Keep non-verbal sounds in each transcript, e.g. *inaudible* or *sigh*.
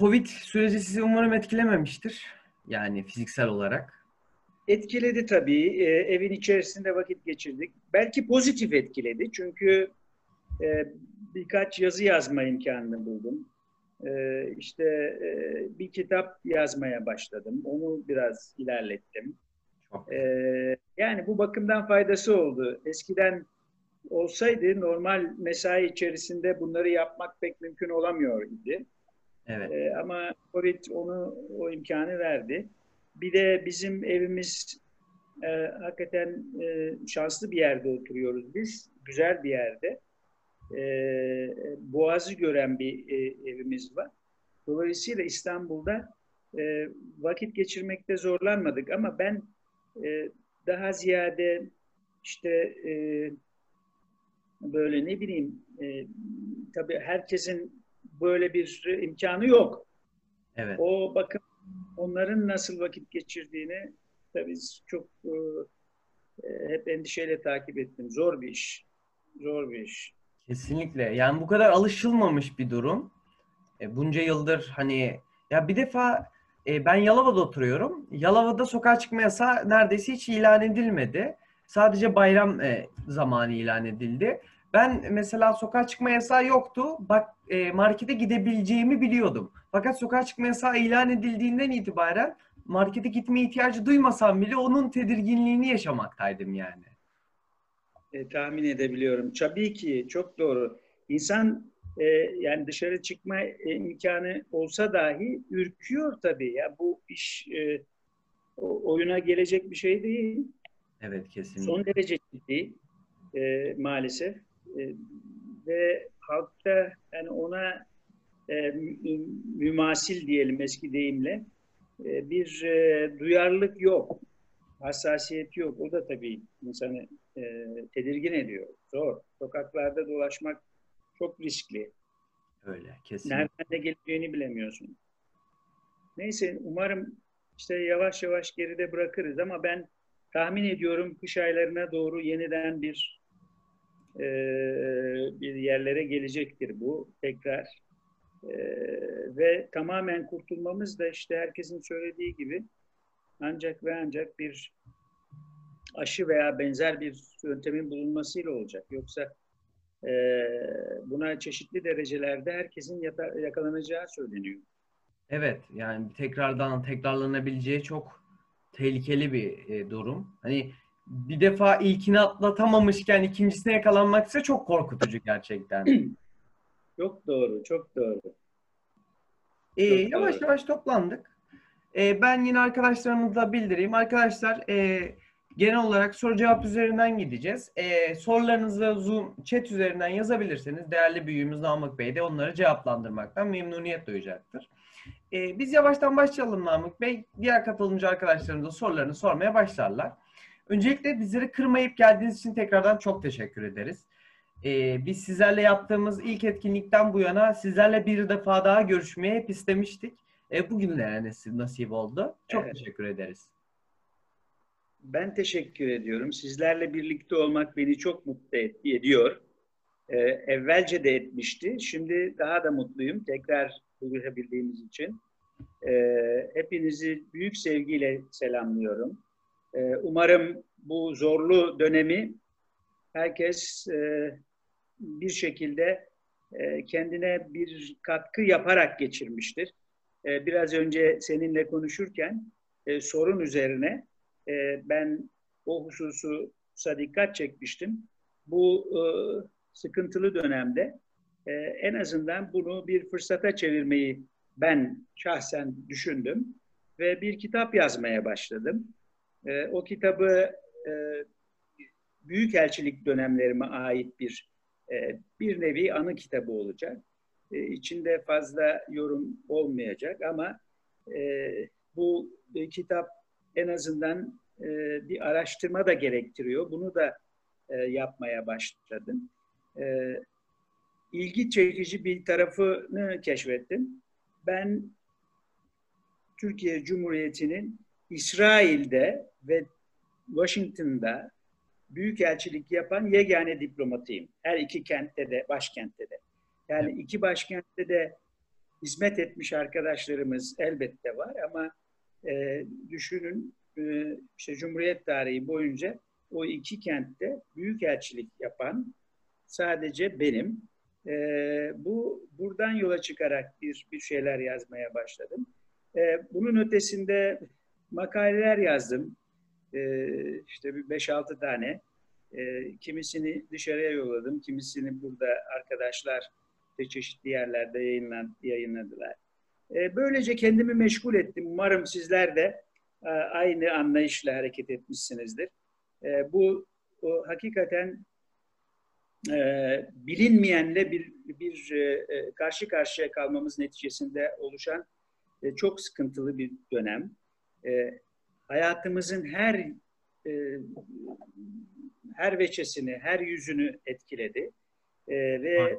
Covid süreci sizi umarım etkilememiştir. Yani fiziksel olarak. Etkiledi tabii. E, evin içerisinde vakit geçirdik. Belki pozitif etkiledi. Çünkü e, birkaç yazı yazma imkanını buldum. E, işte e, bir kitap yazmaya başladım. Onu biraz ilerlettim. E, yani bu bakımdan faydası oldu. Eskiden olsaydı normal mesai içerisinde bunları yapmak pek mümkün olamıyor idi. Evet. E, ama Covid onu o imkanı verdi. Bir de bizim evimiz e, hakikaten e, şanslı bir yerde oturuyoruz biz. Güzel bir yerde. E, boğazı gören bir e, evimiz var. Dolayısıyla İstanbul'da e, vakit geçirmekte zorlanmadık ama ben e, daha ziyade işte e, böyle ne bileyim e, tabii herkesin böyle bir imkanı yok. Evet. O bakın onların nasıl vakit geçirdiğini tabii çok e, hep endişeyle takip ettim. Zor bir iş. Zor bir iş. Kesinlikle. Yani bu kadar alışılmamış bir durum. E, bunca yıldır hani ya bir defa e, ben Yalova'da oturuyorum. Yalova'da sokağa çıkma yasağı neredeyse hiç ilan edilmedi. Sadece bayram e, zamanı ilan edildi. Ben mesela sokağa çıkma yasağı yoktu. Bak e, markete gidebileceğimi biliyordum. Fakat sokağa çıkma yasağı ilan edildiğinden itibaren markete gitme ihtiyacı duymasam bile onun tedirginliğini yaşamaktaydım yani. E, tahmin edebiliyorum. Tabii ki çok doğru. İnsan e, yani dışarı çıkma e, imkanı olsa dahi ürküyor tabii. Ya bu iş e, oyuna gelecek bir şey değil. Evet kesinlikle. Son derece ciddi e, maalesef. E, ve halkta yani ona e, mümasil diyelim eski deyimle e, bir e, duyarlılık yok. Hassasiyet yok. O da tabii insanı e, tedirgin ediyor. Zor. Sokaklarda dolaşmak çok riskli. Öyle, kesinlikle. Nereden ne geleceğini bilemiyorsun. Neyse umarım işte yavaş yavaş geride bırakırız ama ben tahmin ediyorum kış aylarına doğru yeniden bir e, bir yerlere gelecektir bu tekrar. E, ve tamamen kurtulmamız da işte herkesin söylediği gibi ancak ve ancak bir aşı veya benzer bir yöntemin bulunmasıyla olacak. Yoksa e, buna çeşitli derecelerde herkesin yata, yakalanacağı söyleniyor. Evet yani tekrardan tekrarlanabileceği çok tehlikeli bir e, durum. Hani bir defa ilkini atlatamamışken ikincisine yakalanmak ise çok korkutucu gerçekten. *clears throat* çok doğru, çok doğru. Ee, çok yavaş doğru. yavaş toplandık. Ee, ben yine arkadaşlarımızla bildireyim. Arkadaşlar e, genel olarak soru cevap üzerinden gideceğiz. Ee, sorularınızı Zoom chat üzerinden yazabilirseniz değerli büyüğümüz Namık Bey de onları cevaplandırmaktan memnuniyet duyacaktır. Ee, biz yavaştan başlayalım Namık Bey. Diğer katılımcı arkadaşlarımız da sorularını sormaya başlarlar. Öncelikle bizleri kırmayıp geldiğiniz için tekrardan çok teşekkür ederiz. Ee, biz sizlerle yaptığımız ilk etkinlikten bu yana sizlerle bir defa daha görüşmeye hep istemiştik. Ee, bugünlere nasip oldu. Çok evet. teşekkür ederiz. Ben teşekkür ediyorum. Sizlerle birlikte olmak beni çok mutlu ediyor. Ee, evvelce de etmişti. Şimdi daha da mutluyum tekrar buluşabildiğimiz için. Ee, hepinizi büyük sevgiyle selamlıyorum. Ee, umarım bu zorlu dönemi herkes e, bir şekilde e, kendine bir katkı yaparak geçirmiştir. E, biraz önce seninle konuşurken sorun üzerine ben o hususu dikkat çekmiştim. Bu sıkıntılı dönemde en azından bunu bir fırsata çevirmeyi ben şahsen düşündüm ve bir kitap yazmaya başladım. E, o kitabı e, Büyükelçilik dönemlerime ait bir e, bir nevi anı kitabı olacak. E, içinde fazla yorum olmayacak ama e, bu e, kitap en azından e, bir araştırma da gerektiriyor. Bunu da e, yapmaya başladım. E, ilgi çekici bir tarafını keşfettim. Ben Türkiye Cumhuriyeti'nin İsrail'de ve Washington'da büyükelçilik yapan yegane diplomatıyım. Her iki kentte de, başkentte de. Yani iki başkentte de hizmet etmiş arkadaşlarımız elbette var ama e, düşünün e, işte Cumhuriyet tarihi boyunca o iki kentte büyük elçilik yapan sadece benim. E, bu buradan yola çıkarak bir bir şeyler yazmaya başladım. E, bunun ötesinde makaleler yazdım. E, işte bir 5-6 tane. E, kimisini dışarıya yolladım, kimisini burada arkadaşlar de çeşitli yerlerde yayınladılar. E, böylece kendimi meşgul ettim. Umarım sizler de e, aynı anlayışla hareket etmişsinizdir. E, bu o, hakikaten e, bilinmeyenle bir, bir e, karşı karşıya kalmamız neticesinde oluşan e, çok sıkıntılı bir dönem. E, hayatımızın her e, her veçesini, her yüzünü etkiledi. E, ve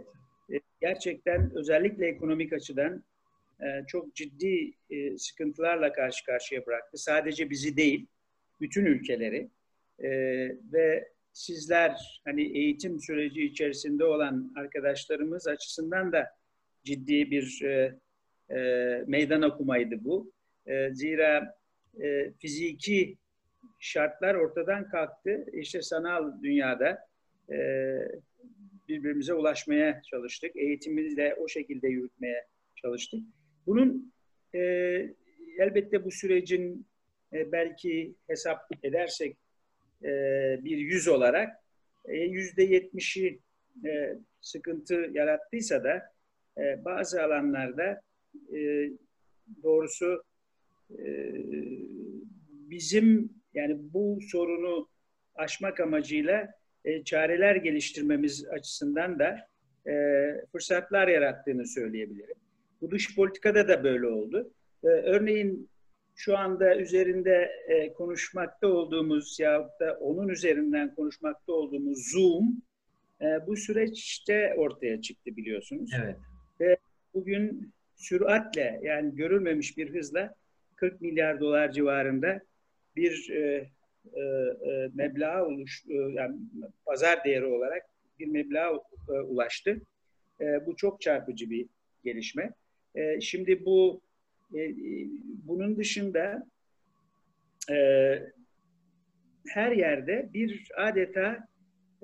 evet. gerçekten özellikle ekonomik açıdan e, çok ciddi e, sıkıntılarla karşı karşıya bıraktı. Sadece bizi değil, bütün ülkeleri. E, ve sizler hani eğitim süreci içerisinde olan arkadaşlarımız açısından da ciddi bir e, e, meydan okumaydı bu. E, zira e, fiziki şartlar ortadan kalktı. İşte sanal dünyada e, birbirimize ulaşmaya çalıştık. Eğitimimizi de o şekilde yürütmeye çalıştık. Bunun e, elbette bu sürecin e, belki hesap edersek e, bir yüz olarak e, yüzde yetmişi e, sıkıntı yarattıysa da e, bazı alanlarda e, doğrusu e, bizim yani bu sorunu aşmak amacıyla e, çareler geliştirmemiz açısından da e, fırsatlar yarattığını söyleyebilirim. Bu dış politikada da böyle oldu. E, örneğin şu anda üzerinde e, konuşmakta olduğumuz ya da onun üzerinden konuşmakta olduğumuz Zoom e, bu süreçte ortaya çıktı biliyorsunuz. Evet. Ve bugün süratle yani görülmemiş bir hızla 40 milyar dolar civarında bir e, e, e, meblağ oluş, e, yani pazar değeri olarak bir meblağ e, ulaştı. E, bu çok çarpıcı bir gelişme. E, şimdi bu e, e bunun dışında e, her yerde bir adeta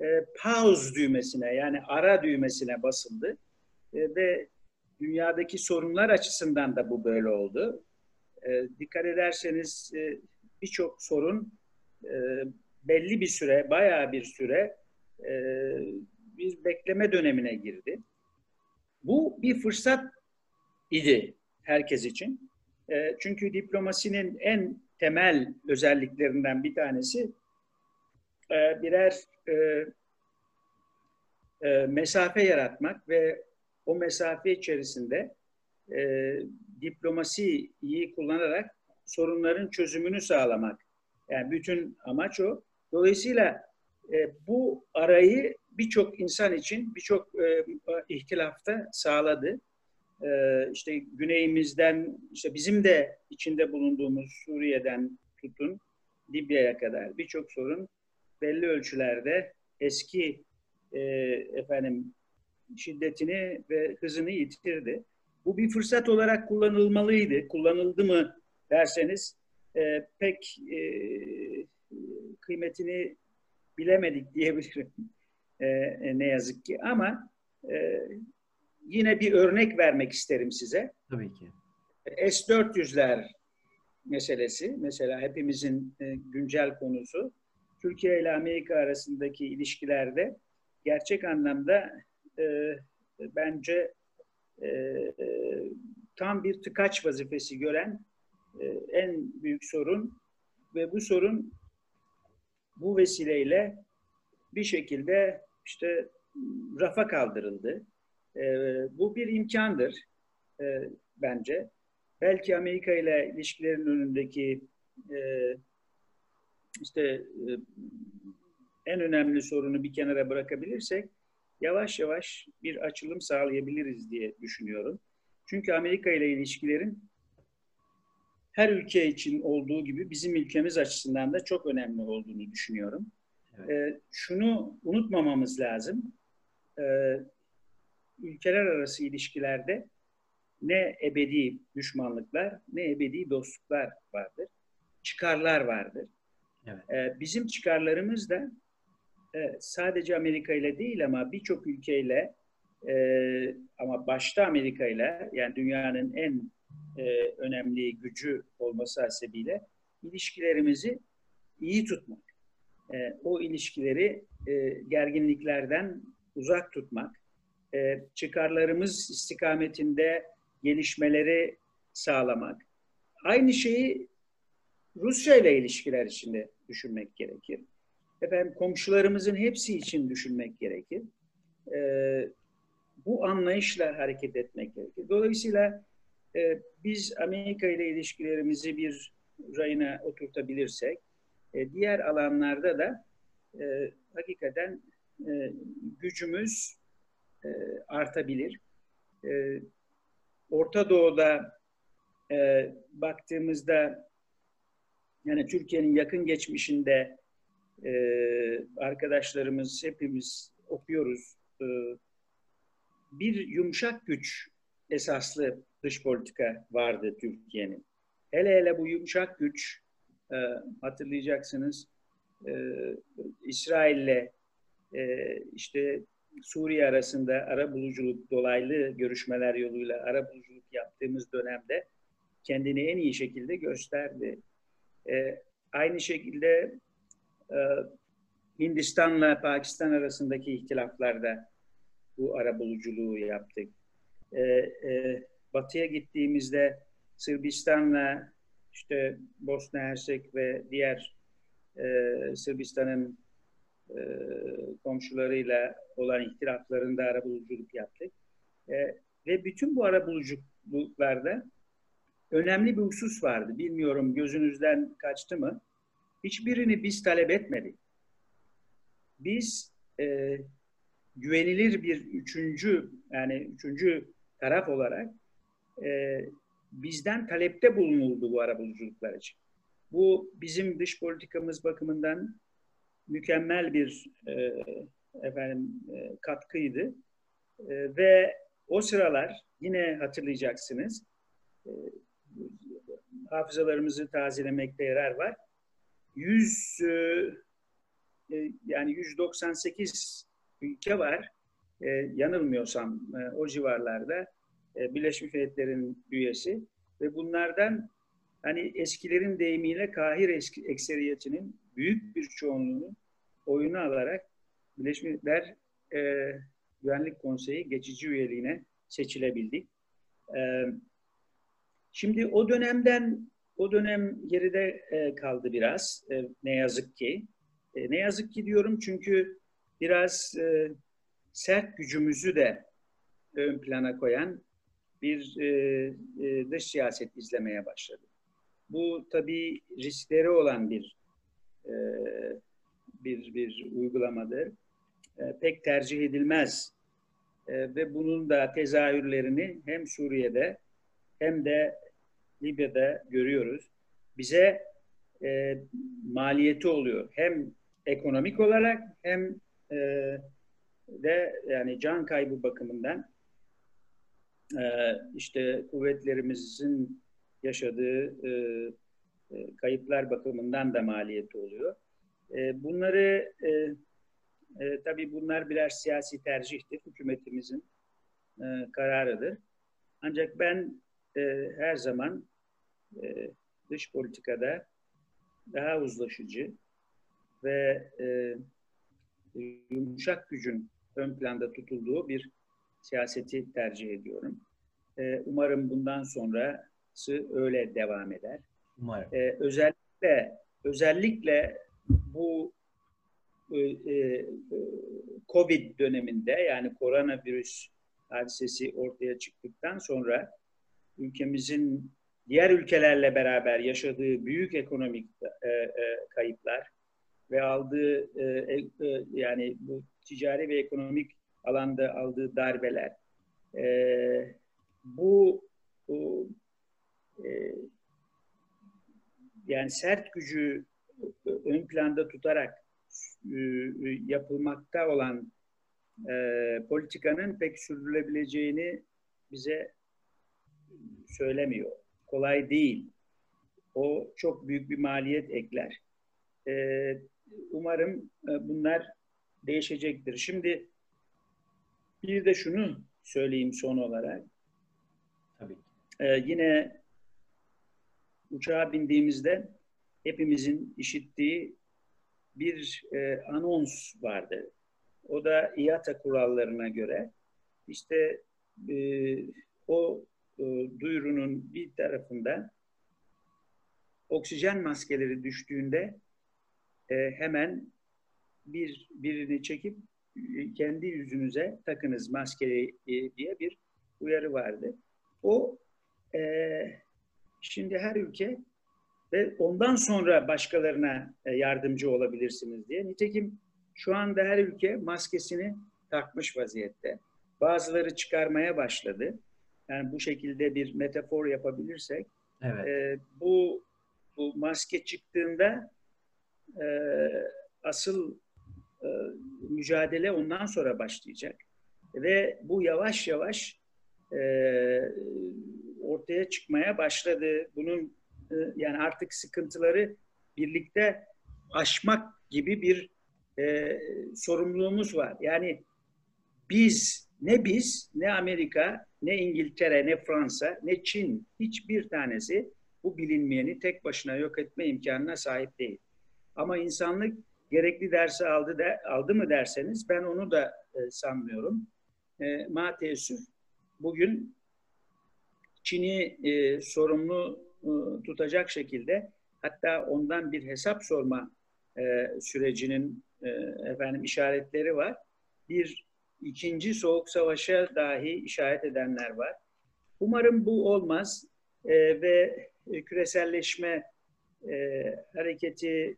e, pause düğmesine yani ara düğmesine basıldı e, ve dünyadaki sorunlar açısından da bu böyle oldu. E, dikkat ederseniz e, birçok sorun e, belli bir süre, bayağı bir süre e, bir bekleme dönemine girdi. Bu bir fırsat idi herkes için. E, çünkü diplomasinin en temel özelliklerinden bir tanesi e, birer e, e, mesafe yaratmak ve o mesafe içerisinde e, diplomasiyi kullanarak sorunların çözümünü sağlamak. Yani bütün amaç o. Dolayısıyla e, bu arayı birçok insan için birçok e, ihtilafta sağladı. E, işte güneyimizden, işte bizim de içinde bulunduğumuz Suriye'den tutun Libya'ya kadar birçok sorun belli ölçülerde eski e, efendim şiddetini ve hızını yitirdi. Bu bir fırsat olarak kullanılmalıydı. Kullanıldı mı derseniz e, pek e, kıymetini bilemedik *laughs* diyebilirim. E, e, ne yazık ki. Ama e, yine bir örnek vermek isterim size. Tabii ki. S-400'ler meselesi, mesela hepimizin e, güncel konusu, Türkiye ile Amerika arasındaki ilişkilerde gerçek anlamda e, bence e, e, tam bir tıkaç vazifesi gören en büyük sorun ve bu sorun bu vesileyle bir şekilde işte rafa kaldırıldı. E, bu bir imkandır e, bence. Belki Amerika ile ilişkilerin önündeki işte en önemli sorunu bir kenara bırakabilirsek yavaş yavaş bir açılım sağlayabiliriz diye düşünüyorum. Çünkü Amerika ile ilişkilerin her ülke için olduğu gibi bizim ülkemiz açısından da çok önemli olduğunu düşünüyorum. Evet. Ee, şunu unutmamamız lazım. Ee, ülkeler arası ilişkilerde ne ebedi düşmanlıklar ne ebedi dostluklar vardır. Çıkarlar vardır. Evet. E, bizim çıkarlarımız da e, sadece Amerika ile değil ama birçok ülkeyle e, ama başta Amerika ile yani dünyanın en e, önemli gücü olması hasebiyle ilişkilerimizi iyi tutmak. E, o ilişkileri e, gerginliklerden uzak tutmak, e, çıkarlarımız istikametinde gelişmeleri sağlamak. Aynı şeyi Rusya ile ilişkiler içinde düşünmek gerekir. Efendim komşularımızın hepsi için düşünmek gerekir. E, bu anlayışla hareket etmek gerekir. Dolayısıyla e, biz Amerika ile ilişkilerimizi bir rayına oturtabilirsek, e, diğer alanlarda da e, hakikaten e, gücümüz e, artabilir. E, Orta Doğu'da e, baktığımızda yani Türkiye'nin yakın geçmişinde e, arkadaşlarımız hepimiz okuyoruz. E, bir yumuşak güç esaslı dış politika vardı Türkiye'nin. Hele hele bu yumuşak güç e, hatırlayacaksınız e, İsrail'le e, işte Suriye arasında ara buluculuk dolaylı görüşmeler yoluyla ara buluculuk yaptığımız dönemde kendini en iyi şekilde gösterdi. E, aynı şekilde e, Hindistan'la Pakistan arasındaki ihtilaflarda bu ara buluculuğu yaptık. E, e, batıya gittiğimizde Sırbistan'la işte Bosna Hersek ve diğer e, Sırbistan'ın e, komşularıyla olan ihtilaflarında arabuluculuk yaptık. E, ve bütün bu arabuluculuklarda önemli bir husus vardı. Bilmiyorum gözünüzden kaçtı mı? Hiçbirini biz talep etmedik. Biz e, güvenilir bir üçüncü yani üçüncü taraf olarak e, bizden talepte bulunuldu bu arabuluculuklar için. Bu bizim dış politikamız bakımından mükemmel bir e, efendim e, katkıydı. E, ve o sıralar yine hatırlayacaksınız e, hafızalarımızı tazelemekte yarar var. 100 e, e, yani 198 ülke var. E, yanılmıyorsam e, o civarlarda e, Birleşmiş Milletler'in üyesi ve bunlardan hani eskilerin deyimiyle Kahir eski, ekseriyetinin büyük bir çoğunluğunu oyunu alarak Birleşmiş Milletler e, Güvenlik Konseyi geçici üyeliğine seçilebildik. E, şimdi o dönemden o dönem geride e, kaldı biraz e, ne yazık ki. E, ne yazık ki diyorum çünkü biraz e, sert gücümüzü de ön plana koyan bir e, e, dış siyaset izlemeye başladı. Bu tabii riskleri olan bir e, bir bir uygulamadır. E, pek tercih edilmez e, ve bunun da tezahürlerini hem Suriye'de hem de Libya'da görüyoruz. Bize e, maliyeti oluyor. Hem ekonomik olarak hem e, de yani can kaybı bakımından işte kuvvetlerimizin yaşadığı e, e, kayıplar bakımından da maliyeti oluyor. E, bunları tabii bunlar birer siyasi tercihtir. Hükümetimizin kararıdır. Ancak ben her zaman dış politikada daha uzlaşıcı ve yumuşak gücün ön planda tutulduğu bir siyaseti tercih ediyorum. E, umarım bundan sonrası öyle devam eder. Umarım. E, özellikle özellikle bu e, e, Covid döneminde yani koronavirüs hadisesi ortaya çıktıktan sonra ülkemizin diğer ülkelerle beraber yaşadığı büyük ekonomik e, e, kayıplar ve aldığı e, e, yani bu ticari ve ekonomik alanda aldığı darbeler e, bu, bu e, yani sert gücü ön planda tutarak e, yapılmakta olan e, politikanın pek sürdürülebileceğini bize söylemiyor. Kolay değil. O çok büyük bir maliyet ekler. Ee, umarım e, bunlar değişecektir. Şimdi bir de şunu söyleyeyim son olarak. Tabii. Ee, yine uçağa bindiğimizde hepimizin işittiği bir e, anons vardı. O da IATA kurallarına göre işte e, o e, duyurunun bir tarafında oksijen maskeleri düştüğünde e, hemen bir birini çekip kendi yüzünüze takınız maskeyi e, diye bir uyarı vardı. O e, şimdi her ülke ve ondan sonra başkalarına e, yardımcı olabilirsiniz diye. Nitekim şu anda her ülke maskesini takmış vaziyette. Bazıları çıkarmaya başladı. Yani bu şekilde bir metafor yapabilirsek, Evet. e, bu bu maske çıktığında e, asıl e, mücadele ondan sonra başlayacak ve bu yavaş yavaş e, ortaya çıkmaya başladı. Bunun e, yani artık sıkıntıları birlikte aşmak gibi bir e, sorumluluğumuz var. Yani biz ne biz ne Amerika ne İngiltere ne Fransa ne Çin hiçbir tanesi bu bilinmeyeni tek başına yok etme imkanına sahip değil. Ama insanlık gerekli dersi aldı de, aldı mı derseniz ben onu da e, sanmıyorum. E, ma teessüf bugün Çin'i e, sorumlu e, tutacak şekilde hatta ondan bir hesap sorma e, sürecinin e, efendim işaretleri var. Bir ikinci soğuk savaşa dahi işaret edenler var. Umarım bu olmaz e, ve küreselleşme e, hareketi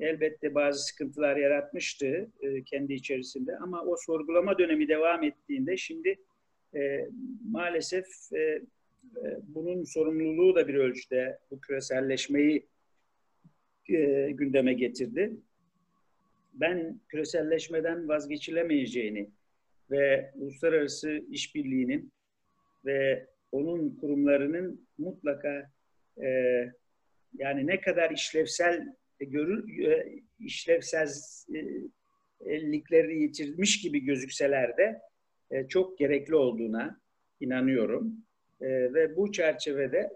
elbette bazı sıkıntılar yaratmıştı e, kendi içerisinde ama o sorgulama dönemi devam ettiğinde şimdi e, maalesef e, e, bunun sorumluluğu da bir ölçüde bu küreselleşmeyi e, gündeme getirdi. Ben küreselleşmeden vazgeçilemeyeceğini ve uluslararası işbirliğinin ve onun kurumlarının mutlaka e, yani ne kadar işlevsel görür e, işlevsellikleri yitirmiş gibi gözükseler de e, çok gerekli olduğuna inanıyorum. E, ve bu çerçevede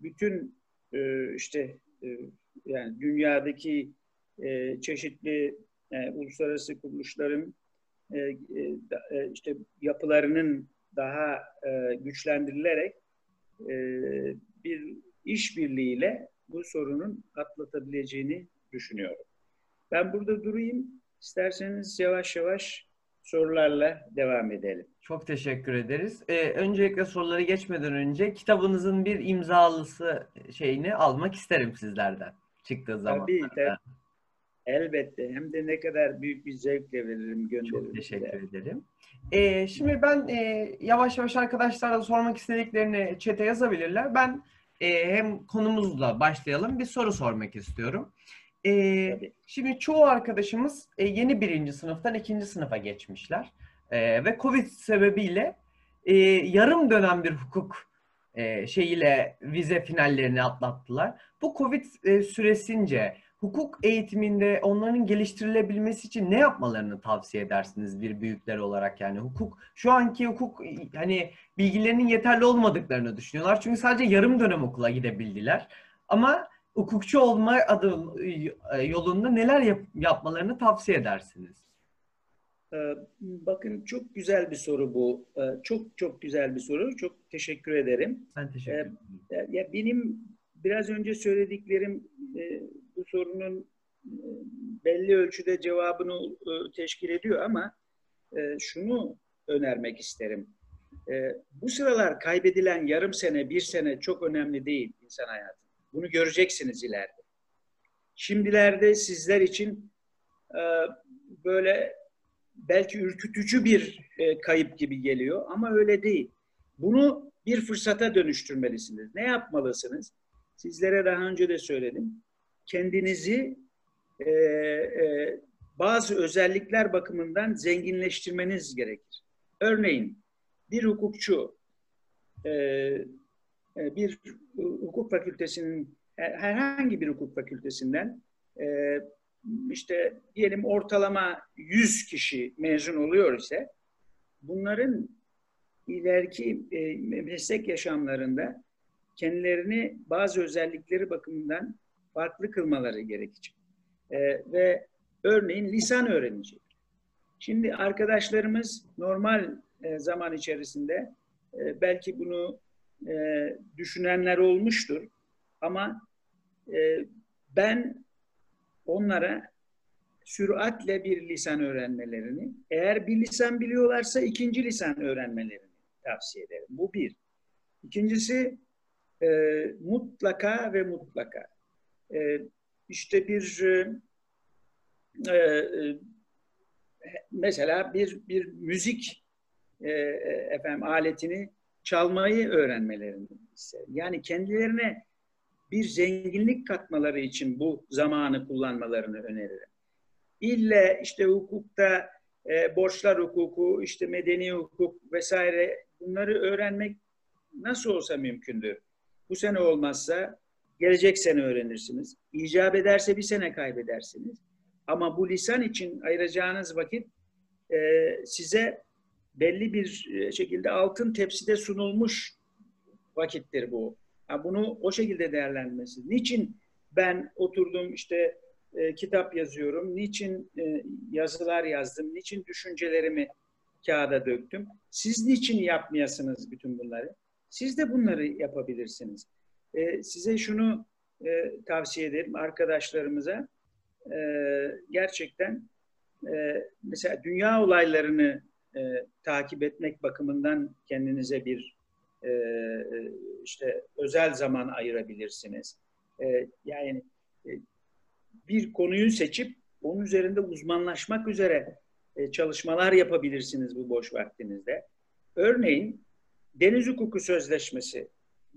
bütün e, işte e, yani dünyadaki e, çeşitli e, uluslararası kuruluşların e, e, e, işte yapılarının daha e, güçlendirilerek e, bir işbirliğiyle bu sorunun atlatabileceğini düşünüyorum. Ben burada durayım. İsterseniz yavaş yavaş sorularla devam edelim. Çok teşekkür ederiz. Ee, öncelikle soruları geçmeden önce kitabınızın bir imzalısı şeyini almak isterim sizlerden çıktığı zaman. Tabii, tabii. Elbette. Hem de ne kadar büyük bir zevkle veririm, gönderirim. Çok teşekkür de. ederim. Ee, şimdi ben e, yavaş yavaş arkadaşlara sormak istediklerini çete yazabilirler. Ben e, hem konumuzla başlayalım. Bir soru sormak istiyorum. E, şimdi çoğu arkadaşımız e, yeni birinci sınıftan ikinci sınıfa geçmişler. E, ve Covid sebebiyle e, yarım dönem bir hukuk e, şeyiyle vize finallerini atlattılar. Bu Covid e, süresince hukuk eğitiminde onların geliştirilebilmesi için ne yapmalarını tavsiye edersiniz bir büyükler olarak yani hukuk şu anki hukuk hani bilgilerinin yeterli olmadıklarını düşünüyorlar çünkü sadece yarım dönem okula gidebildiler ama hukukçu olma adı yolunda neler yap, yapmalarını tavsiye edersiniz? Bakın çok güzel bir soru bu. Çok çok güzel bir soru. Çok teşekkür ederim. Ben teşekkür ederim. Ya benim biraz önce söylediklerim bu sorunun e, belli ölçüde cevabını e, teşkil ediyor ama e, şunu önermek isterim. Bu sıralar kaybedilen yarım sene, bir sene çok önemli değil insan hayatı. Bunu göreceksiniz ileride. Şimdilerde sizler için böyle belki ürkütücü bir kayıp gibi geliyor ama öyle değil. Bunu bir fırsata dönüştürmelisiniz. Ne yapmalısınız? Sizlere daha önce de söyledim kendinizi e, e, bazı özellikler bakımından zenginleştirmeniz gerekir. Örneğin bir hukukçu e, e, bir hukuk fakültesinin herhangi bir hukuk fakültesinden e, işte diyelim ortalama 100 kişi mezun oluyor ise bunların ileriki e, meslek yaşamlarında kendilerini bazı özellikleri bakımından farklı kılmaları gerekecek. E, ve örneğin lisan öğrenecek. Şimdi arkadaşlarımız normal e, zaman içerisinde e, belki bunu e, düşünenler olmuştur ama e, ben onlara süratle bir lisan öğrenmelerini, eğer bir lisan biliyorlarsa ikinci lisan öğrenmelerini tavsiye ederim. Bu bir. İkincisi e, mutlaka ve mutlaka işte bir e, e, mesela bir bir müzik e, efendim aletini çalmayı öğrenmelerini isterim. Yani kendilerine bir zenginlik katmaları için bu zamanı kullanmalarını öneririm. İlle işte hukukta e, borçlar hukuku, işte medeni hukuk vesaire bunları öğrenmek nasıl olsa mümkündür. Bu sene olmazsa gelecek sene öğrenirsiniz. İcap ederse bir sene kaybedersiniz. Ama bu lisan için ayıracağınız vakit e, size belli bir e, şekilde altın tepside sunulmuş vakittir bu. Yani bunu o şekilde değerlendirmesi. Niçin ben oturdum işte e, kitap yazıyorum, niçin e, yazılar yazdım, niçin düşüncelerimi kağıda döktüm. Siz niçin yapmayasınız bütün bunları? Siz de bunları yapabilirsiniz. E, size şunu e, tavsiye ederim arkadaşlarımıza. E, gerçekten e, mesela dünya olaylarını e, takip etmek bakımından kendinize bir e, işte özel zaman ayırabilirsiniz. E, yani e, bir konuyu seçip onun üzerinde uzmanlaşmak üzere e, çalışmalar yapabilirsiniz bu boş vaktinizde. Örneğin Deniz Hukuku Sözleşmesi.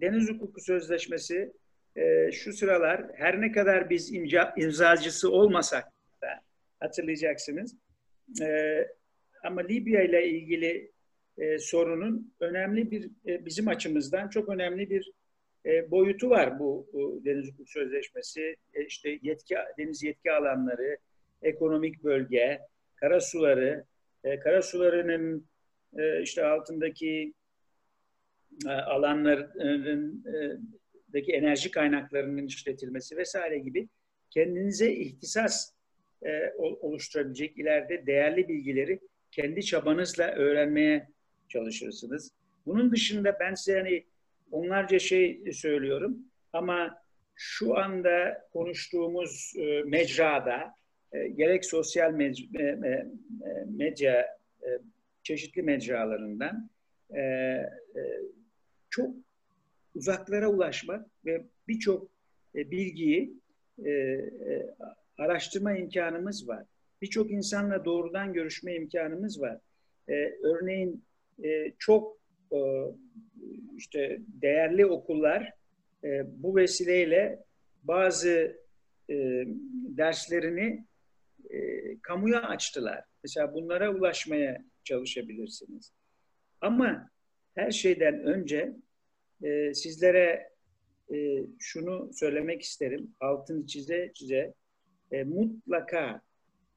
Deniz Hukuku Sözleşmesi e, şu sıralar her ne kadar biz imza, imzacısı olmasak da hatırlayacaksınız. E, ama Libya ile ilgili e, sorunun önemli bir e, bizim açımızdan çok önemli bir e, boyutu var bu, bu Deniz Hukuku Sözleşmesi. E, işte yetki deniz yetki alanları, ekonomik bölge, karasuları, e, karasularının e, işte altındaki alanların e, enerji kaynaklarının işletilmesi vesaire gibi kendinize ihtisas e, oluşturabilecek ileride değerli bilgileri kendi çabanızla öğrenmeye çalışırsınız. Bunun dışında ben size hani onlarca şey söylüyorum ama şu anda konuştuğumuz e, mecrada e, gerek sosyal mec- e, e, medya e, çeşitli mecralarından e, e, çok uzaklara ulaşmak ve birçok e, bilgiyi e, e, araştırma imkanımız var. Birçok insanla doğrudan görüşme imkanımız var. Örneğin çok işte değerli okullar bu vesileyle bazı derslerini kamuya açtılar. Mesela bunlara ulaşmaya çalışabilirsiniz. Ama her şeyden önce e, sizlere e, şunu söylemek isterim. Altını çize çize e, mutlaka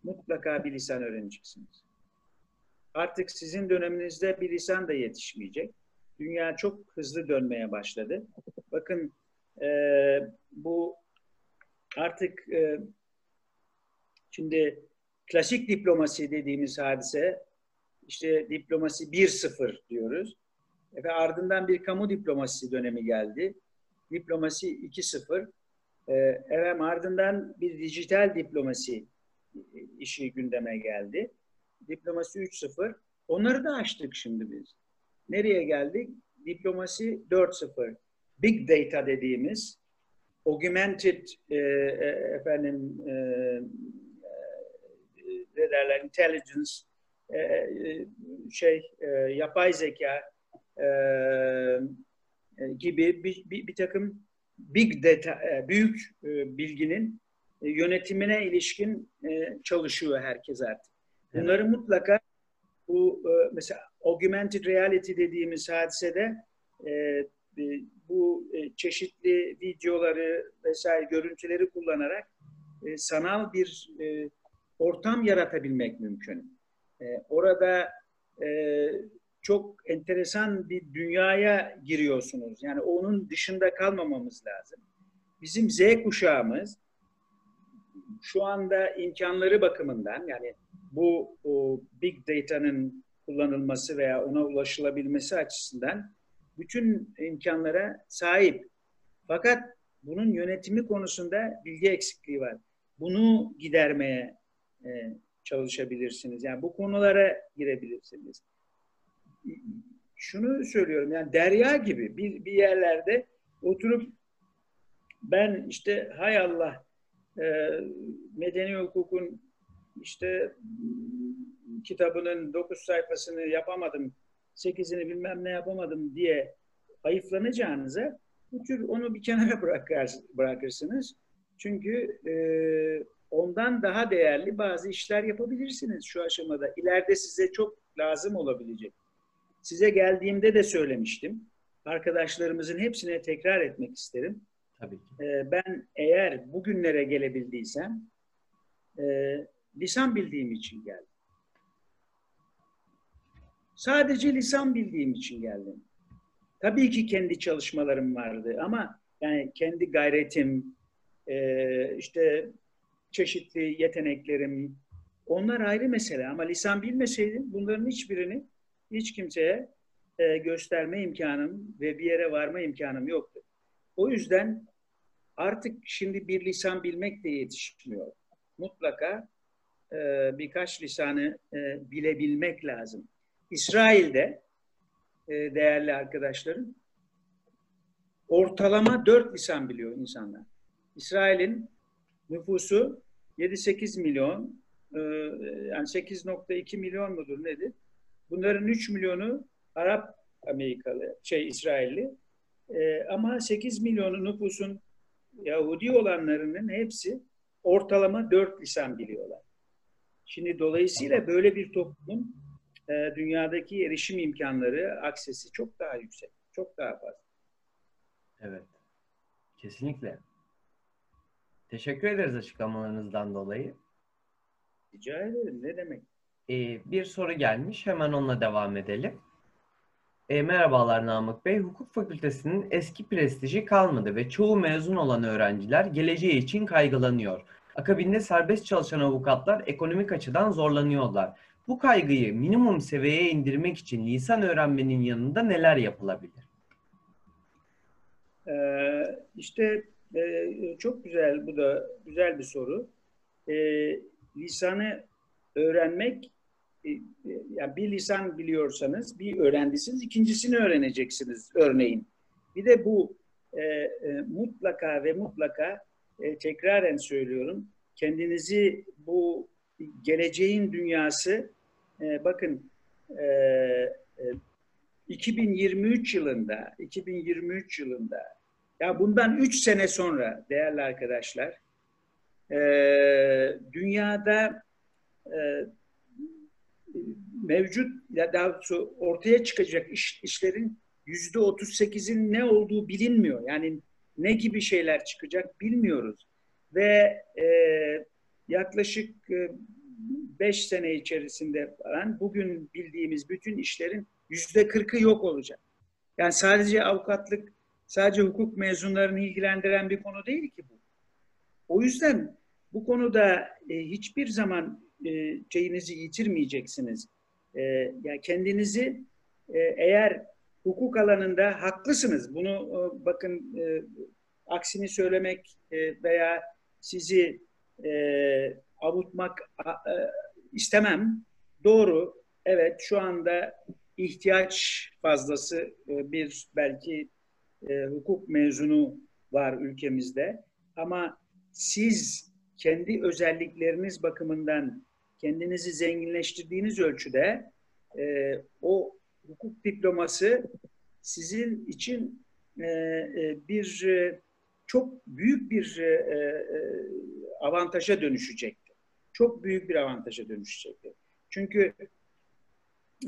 mutlaka bir lisan öğreneceksiniz. Artık sizin döneminizde bir lisan da yetişmeyecek. Dünya çok hızlı dönmeye başladı. Bakın e, bu artık e, şimdi klasik diplomasi dediğimiz hadise işte diplomasi 1-0 diyoruz. Ve ardından bir kamu diplomasisi dönemi geldi. Diplomasi 2-0. Ee, evet ardından bir dijital diplomasi işi gündeme geldi. Diplomasi 3-0. Onları da açtık şimdi biz. Nereye geldik? Diplomasi 4-0. Big data dediğimiz augmented e, e, efendim e, e, ne derler intelligence e, e şey e, yapay zeka e, e, gibi bir, bir, bir takım big data, e, büyük e, bilginin e, yönetimine ilişkin e, çalışıyor herkes artık. Bunları evet. mutlaka bu e, mesela augmented reality dediğimiz hadisede e, bu e, çeşitli videoları vesaire görüntüleri kullanarak e, sanal bir e, ortam yaratabilmek mümkün. E, orada e, çok enteresan bir dünyaya giriyorsunuz. Yani onun dışında kalmamamız lazım. Bizim Z kuşağımız şu anda imkanları bakımından yani bu o big data'nın kullanılması veya ona ulaşılabilmesi açısından bütün imkanlara sahip. Fakat bunun yönetimi konusunda bilgi eksikliği var. Bunu gidermeye e, çalışabilirsiniz. Yani bu konulara girebilirsiniz. Şunu söylüyorum yani derya gibi bir, bir yerlerde oturup ben işte hay Allah e, medeni hukukun işte kitabının dokuz sayfasını yapamadım, sekizini bilmem ne yapamadım diye hayıflanacağınıza bu tür onu bir kenara *laughs* bırakır, bırakırsınız. Çünkü e, ondan daha değerli bazı işler yapabilirsiniz şu aşamada. İleride size çok lazım olabilecek. Size geldiğimde de söylemiştim. Arkadaşlarımızın hepsine tekrar etmek isterim. Tabii ki. E, ben eğer bugünlere gelebildiysem e, lisan bildiğim için geldim. Sadece lisan bildiğim için geldim. Tabii ki kendi çalışmalarım vardı ama yani kendi gayretim, e, işte çeşitli yeteneklerim, onlar ayrı mesele. Ama lisan bilmeseydim bunların hiçbirini hiç kimseye e, gösterme imkanım ve bir yere varma imkanım yoktu. O yüzden artık şimdi bir lisan bilmek de yetişmiyor. Mutlaka e, birkaç lisanı e, bilebilmek lazım. İsrail'de e, değerli arkadaşlarım ortalama dört lisan biliyor insanlar. İsrail'in nüfusu 7-8 milyon, e, yani 8.2 milyon mudur nedir? Bunların 3 milyonu Arap Amerikalı, şey İsrailli. E, ama 8 milyonu nüfusun Yahudi olanlarının hepsi ortalama 4 lisan biliyorlar. Şimdi dolayısıyla böyle bir toplumun e, dünyadaki erişim imkanları, aksesi çok daha yüksek, çok daha fazla. Evet, kesinlikle. Teşekkür ederiz açıklamalarınızdan dolayı. Rica ederim, ne demek? Ee, bir soru gelmiş, hemen onunla devam edelim. E, merhabalar Namık Bey. Hukuk fakültesinin eski prestiji kalmadı ve çoğu mezun olan öğrenciler geleceği için kaygılanıyor. Akabinde serbest çalışan avukatlar ekonomik açıdan zorlanıyorlar. Bu kaygıyı minimum seviyeye indirmek için lisan öğrenmenin yanında neler yapılabilir? Ee, işte e, çok güzel, bu da güzel bir soru. E, lisanı öğrenmek, e, yani bir lisan biliyorsanız bir öğrendisiniz, ikincisini öğreneceksiniz örneğin. Bir de bu e, e, mutlaka ve mutlaka e, tekraren söylüyorum, kendinizi bu geleceğin dünyası e, bakın e, e, 2023 yılında 2023 yılında ya bundan 3 sene sonra değerli arkadaşlar e, dünyada e, mevcut ya daha doğrusu ortaya çıkacak iş, işlerin yüzde 38'in ne olduğu bilinmiyor. Yani ne gibi şeyler çıkacak bilmiyoruz. Ve e, yaklaşık 5 e, sene içerisinde falan bugün bildiğimiz bütün işlerin yüzde 40'ı yok olacak. Yani sadece avukatlık, sadece hukuk mezunlarını ilgilendiren bir konu değil ki bu. O yüzden bu konuda e, hiçbir zaman e, şeyinizi yitirmeyeceksiniz. E, yani kendinizi e, eğer hukuk alanında haklısınız. Bunu e, bakın e, aksini söylemek e, veya sizi e, avutmak e, istemem. Doğru, evet şu anda ihtiyaç fazlası e, bir belki e, hukuk mezunu var ülkemizde. Ama siz kendi özellikleriniz bakımından kendinizi zenginleştirdiğiniz ölçüde e, o hukuk diploması sizin için e, e, bir e, çok büyük bir e, e, avantaja dönüşecektir. Çok büyük bir avantaja dönüşecektir. Çünkü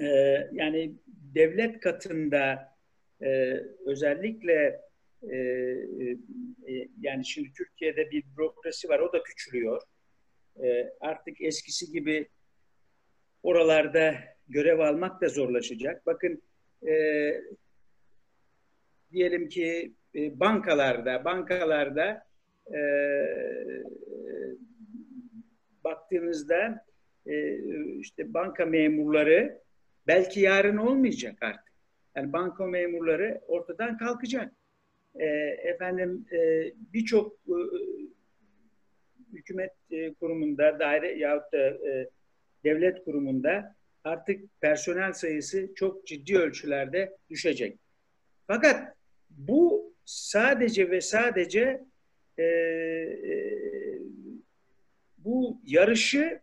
e, yani devlet katında e, özellikle e, e, yani şimdi Türkiye'de bir bürokrasi var, o da küçülüyor. E, artık eskisi gibi oralarda görev almak da zorlaşacak. Bakın e, diyelim ki e, bankalarda, bankalarda e, baktığınızda e, işte banka memurları belki yarın olmayacak artık. Yani banka memurları ortadan kalkacak. E, efendim e, birçok e, hükümet e, kurumunda, daire yahut da e, devlet kurumunda artık personel sayısı çok ciddi ölçülerde düşecek. Fakat bu sadece ve sadece e, e, bu yarışı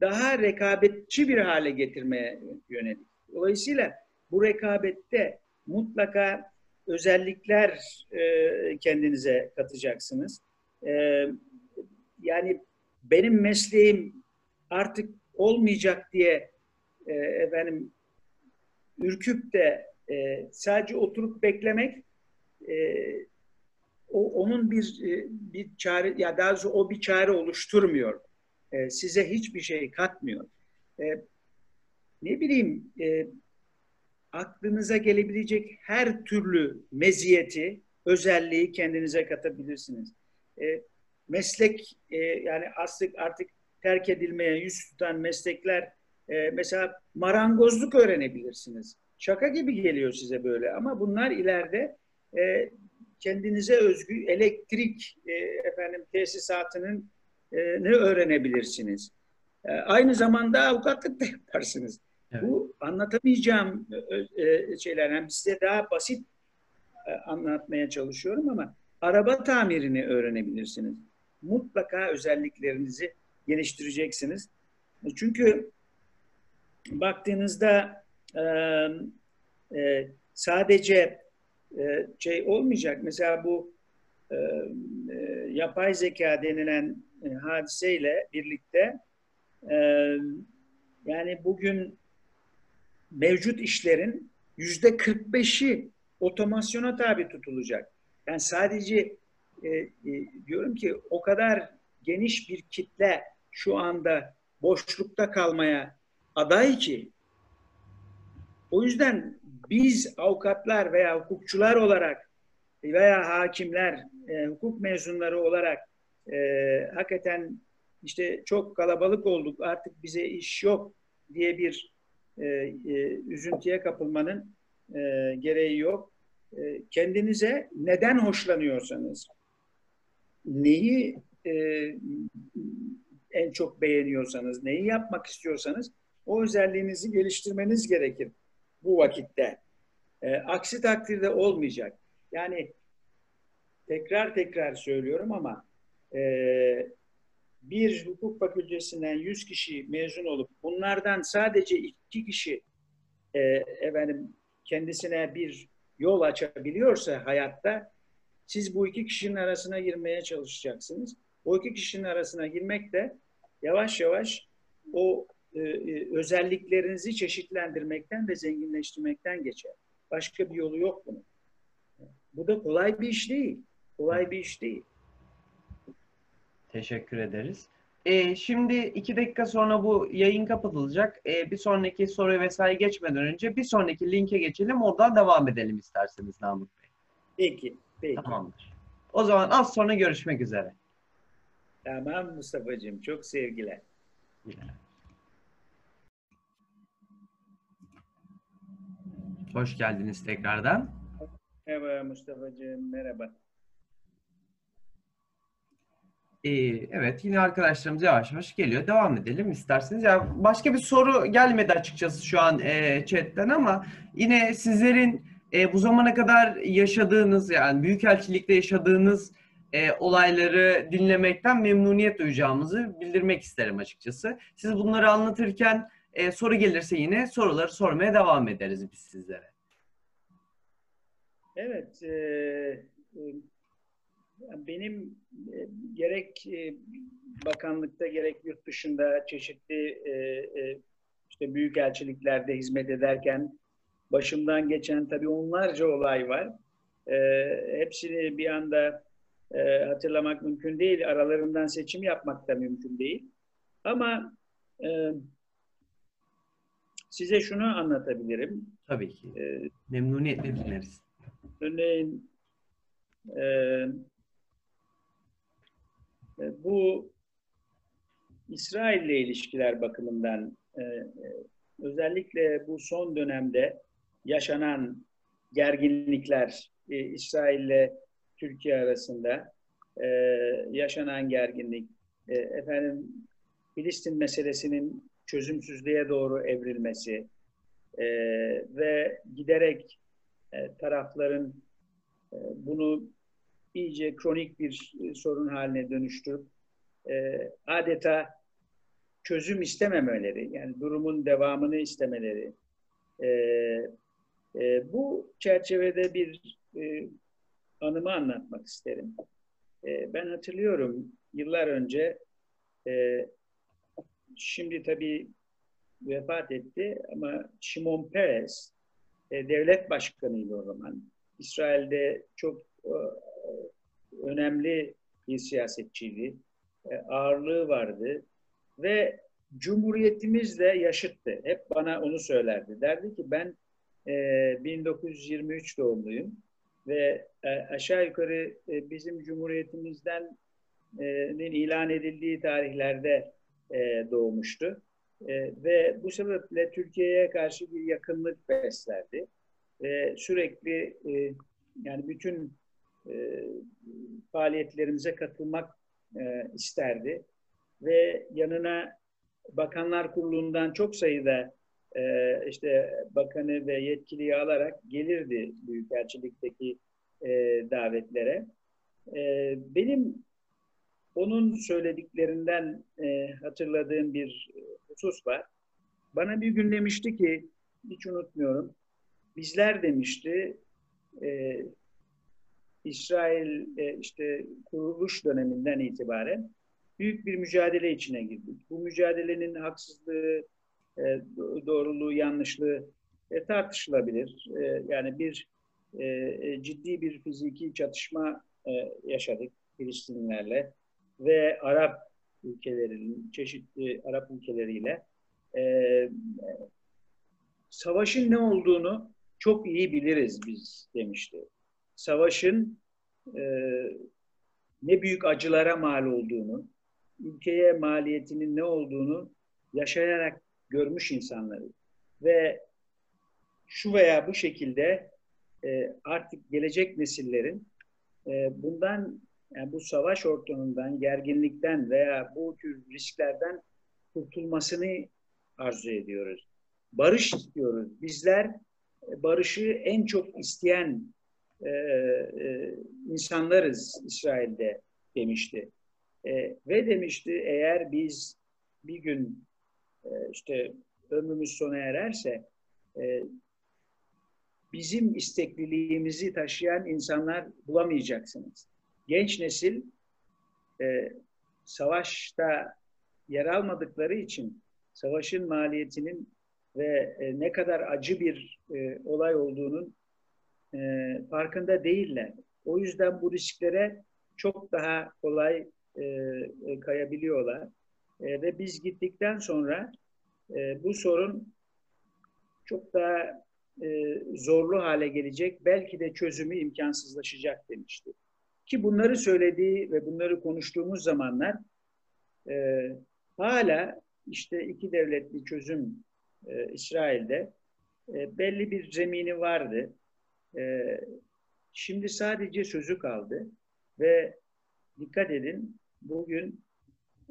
daha rekabetçi bir hale getirmeye yönelik. Dolayısıyla bu rekabette mutlaka özellikler e, kendinize katacaksınız. E, yani benim mesleğim artık olmayacak diye e, efendim ürküp de e, sadece oturup beklemek e, o onun bir e, bir çare ya daha doğrusu o bir çare oluşturmuyor. E, size hiçbir şey katmıyor. E, ne bileyim e, aklınıza gelebilecek her türlü meziyeti, özelliği kendinize katabilirsiniz. E, meslek e, yani artık artık terk edilmeye yüz tutan meslekler e, mesela marangozluk öğrenebilirsiniz. Şaka gibi geliyor size böyle ama bunlar ileride e, kendinize özgü elektrik e, efendim tesisatının e, ne öğrenebilirsiniz. E, aynı zamanda avukatlık da *laughs* yaparsınız. Evet. Bu anlatamayacağım e, e, şeyler. Yani size daha basit e, anlatmaya çalışıyorum ama araba tamirini öğrenebilirsiniz. Mutlaka özelliklerinizi geliştireceksiniz. Çünkü baktığınızda e, e, sadece e, şey olmayacak. Mesela bu e, e, yapay zeka denilen e, hadiseyle birlikte e, yani bugün mevcut işlerin yüzde 45'i otomasyona tabi tutulacak. Yani sadece e, e, diyorum ki o kadar geniş bir kitle şu anda boşlukta kalmaya aday ki o yüzden biz avukatlar veya hukukçular olarak veya hakimler, e, hukuk mezunları olarak e, hakikaten işte çok kalabalık olduk artık bize iş yok diye bir e, e, üzüntüye kapılmanın e, gereği yok. E, kendinize neden hoşlanıyorsanız, neyi e, en çok beğeniyorsanız, neyi yapmak istiyorsanız o özelliğinizi geliştirmeniz gerekir bu vakitte. E, aksi takdirde olmayacak. Yani tekrar tekrar söylüyorum ama e, bir hukuk fakültesinden 100 kişi mezun olup bunlardan sadece iki kişi e, efendim kendisine bir yol açabiliyorsa hayatta siz bu iki kişinin arasına girmeye çalışacaksınız. O iki kişinin arasına girmek de yavaş yavaş o e, e, özelliklerinizi çeşitlendirmekten ve zenginleştirmekten geçer. Başka bir yolu yok bunun. Bu da kolay bir iş değil. Kolay bir iş değil. Teşekkür ederiz. E, şimdi iki dakika sonra bu yayın kapatılacak. E, bir sonraki soru vesaire geçmeden önce bir sonraki linke geçelim. Oradan devam edelim isterseniz Namık Bey. Peki. Peki. Tamamdır. O zaman az sonra görüşmek üzere. Tamam Mustafa'cığım. Çok sevgiler. Yeah. Hoş geldiniz tekrardan. Merhaba Mustafa'cığım, merhaba. Ee, evet, yine arkadaşlarımız yavaş yavaş geliyor. Devam edelim isterseniz. Ya başka bir soru gelmedi açıkçası şu an e, chatten ama yine sizlerin e, bu zamana kadar yaşadığınız yani büyükelçilikte yaşadığınız e, olayları dinlemekten memnuniyet duyacağımızı bildirmek isterim açıkçası. Siz bunları anlatırken e, soru gelirse yine soruları sormaya devam ederiz biz sizlere. Evet, e, e, benim e, gerek e, bakanlıkta gerek yurt dışında çeşitli e, e, işte büyük elçiliklerde hizmet ederken başımdan geçen tabii onlarca olay var. E, hepsini bir anda e, hatırlamak mümkün değil. Aralarından seçim yapmak da mümkün değil. Ama e, size şunu anlatabilirim. Tabii ki. E, Memnuniyetle dinleriz. Örneğin e, e, bu İsrail ile ilişkiler bakımından e, e, özellikle bu son dönemde yaşanan gerginlikler e, İsrail ile Türkiye arasında e, yaşanan gerginlik e, efendim Filistin meselesinin çözümsüzlüğe doğru evrilmesi e, ve giderek e, tarafların e, bunu iyice kronik bir e, sorun haline dönüştürüp e, adeta çözüm istememeleri, yani durumun devamını istemeleri. E, e, bu çerçevede bir e, anımı anlatmak isterim. E, ben hatırlıyorum yıllar önce, e, şimdi tabii vefat etti ama Şimon Peres e, devlet başkanıydı o zaman. İsrail'de çok e, önemli bir siyasetçiydi. E, ağırlığı vardı ve Cumhuriyetimizle yaşıttı. Hep bana onu söylerdi. Derdi ki ben e, 1923 doğumluyum ve e, aşağı yukarı e, bizim Cumhuriyetimizden e, ilan edildiği tarihlerde e, doğmuştu. E, ve bu sebeple Türkiye'ye karşı bir yakınlık beslerdi. Ve sürekli e, yani bütün e, faaliyetlerimize katılmak e, isterdi. Ve yanına Bakanlar Kurulu'ndan çok sayıda e, işte bakanı ve yetkiliyi alarak gelirdi Büyükelçilik'teki e, davetlere. E, benim onun söylediklerinden e, hatırladığım bir husus var. Bana bir gün demişti ki, hiç unutmuyorum, bizler demişti, e, İsrail e, işte kuruluş döneminden itibaren büyük bir mücadele içine girdik. Bu mücadelenin haksızlığı, e, doğruluğu, yanlışlığı e, tartışılabilir. E, yani bir e, e ciddi bir fiziki çatışma e, yaşadık Filistinlerle ve Arap ülkelerinin çeşitli Arap ülkeleriyle e, savaşın ne olduğunu çok iyi biliriz biz demişti. Savaşın e, ne büyük acılara mal olduğunu, ülkeye maliyetinin ne olduğunu yaşayarak görmüş insanları ve şu veya bu şekilde e, artık gelecek nesillerin e, bundan yani bu savaş ortamından, gerginlikten veya bu tür risklerden kurtulmasını arzu ediyoruz. Barış istiyoruz. Bizler e, barışı en çok isteyen e, e, insanlarız İsrail'de demişti. E, ve demişti eğer biz bir gün işte ömrümüz sona ererse e, bizim istekliliğimizi taşıyan insanlar bulamayacaksınız. Genç nesil e, savaşta yer almadıkları için savaşın maliyetinin ve e, ne kadar acı bir e, olay olduğunun e, farkında değiller. O yüzden bu risklere çok daha kolay e, e, kayabiliyorlar. E, ve biz gittikten sonra e, bu sorun çok daha e, zorlu hale gelecek, belki de çözümü imkansızlaşacak demişti. Ki bunları söylediği ve bunları konuştuğumuz zamanlar e, hala işte iki devletli çözüm e, İsrail'de e, belli bir zemini vardı. E, şimdi sadece sözü kaldı ve dikkat edin bugün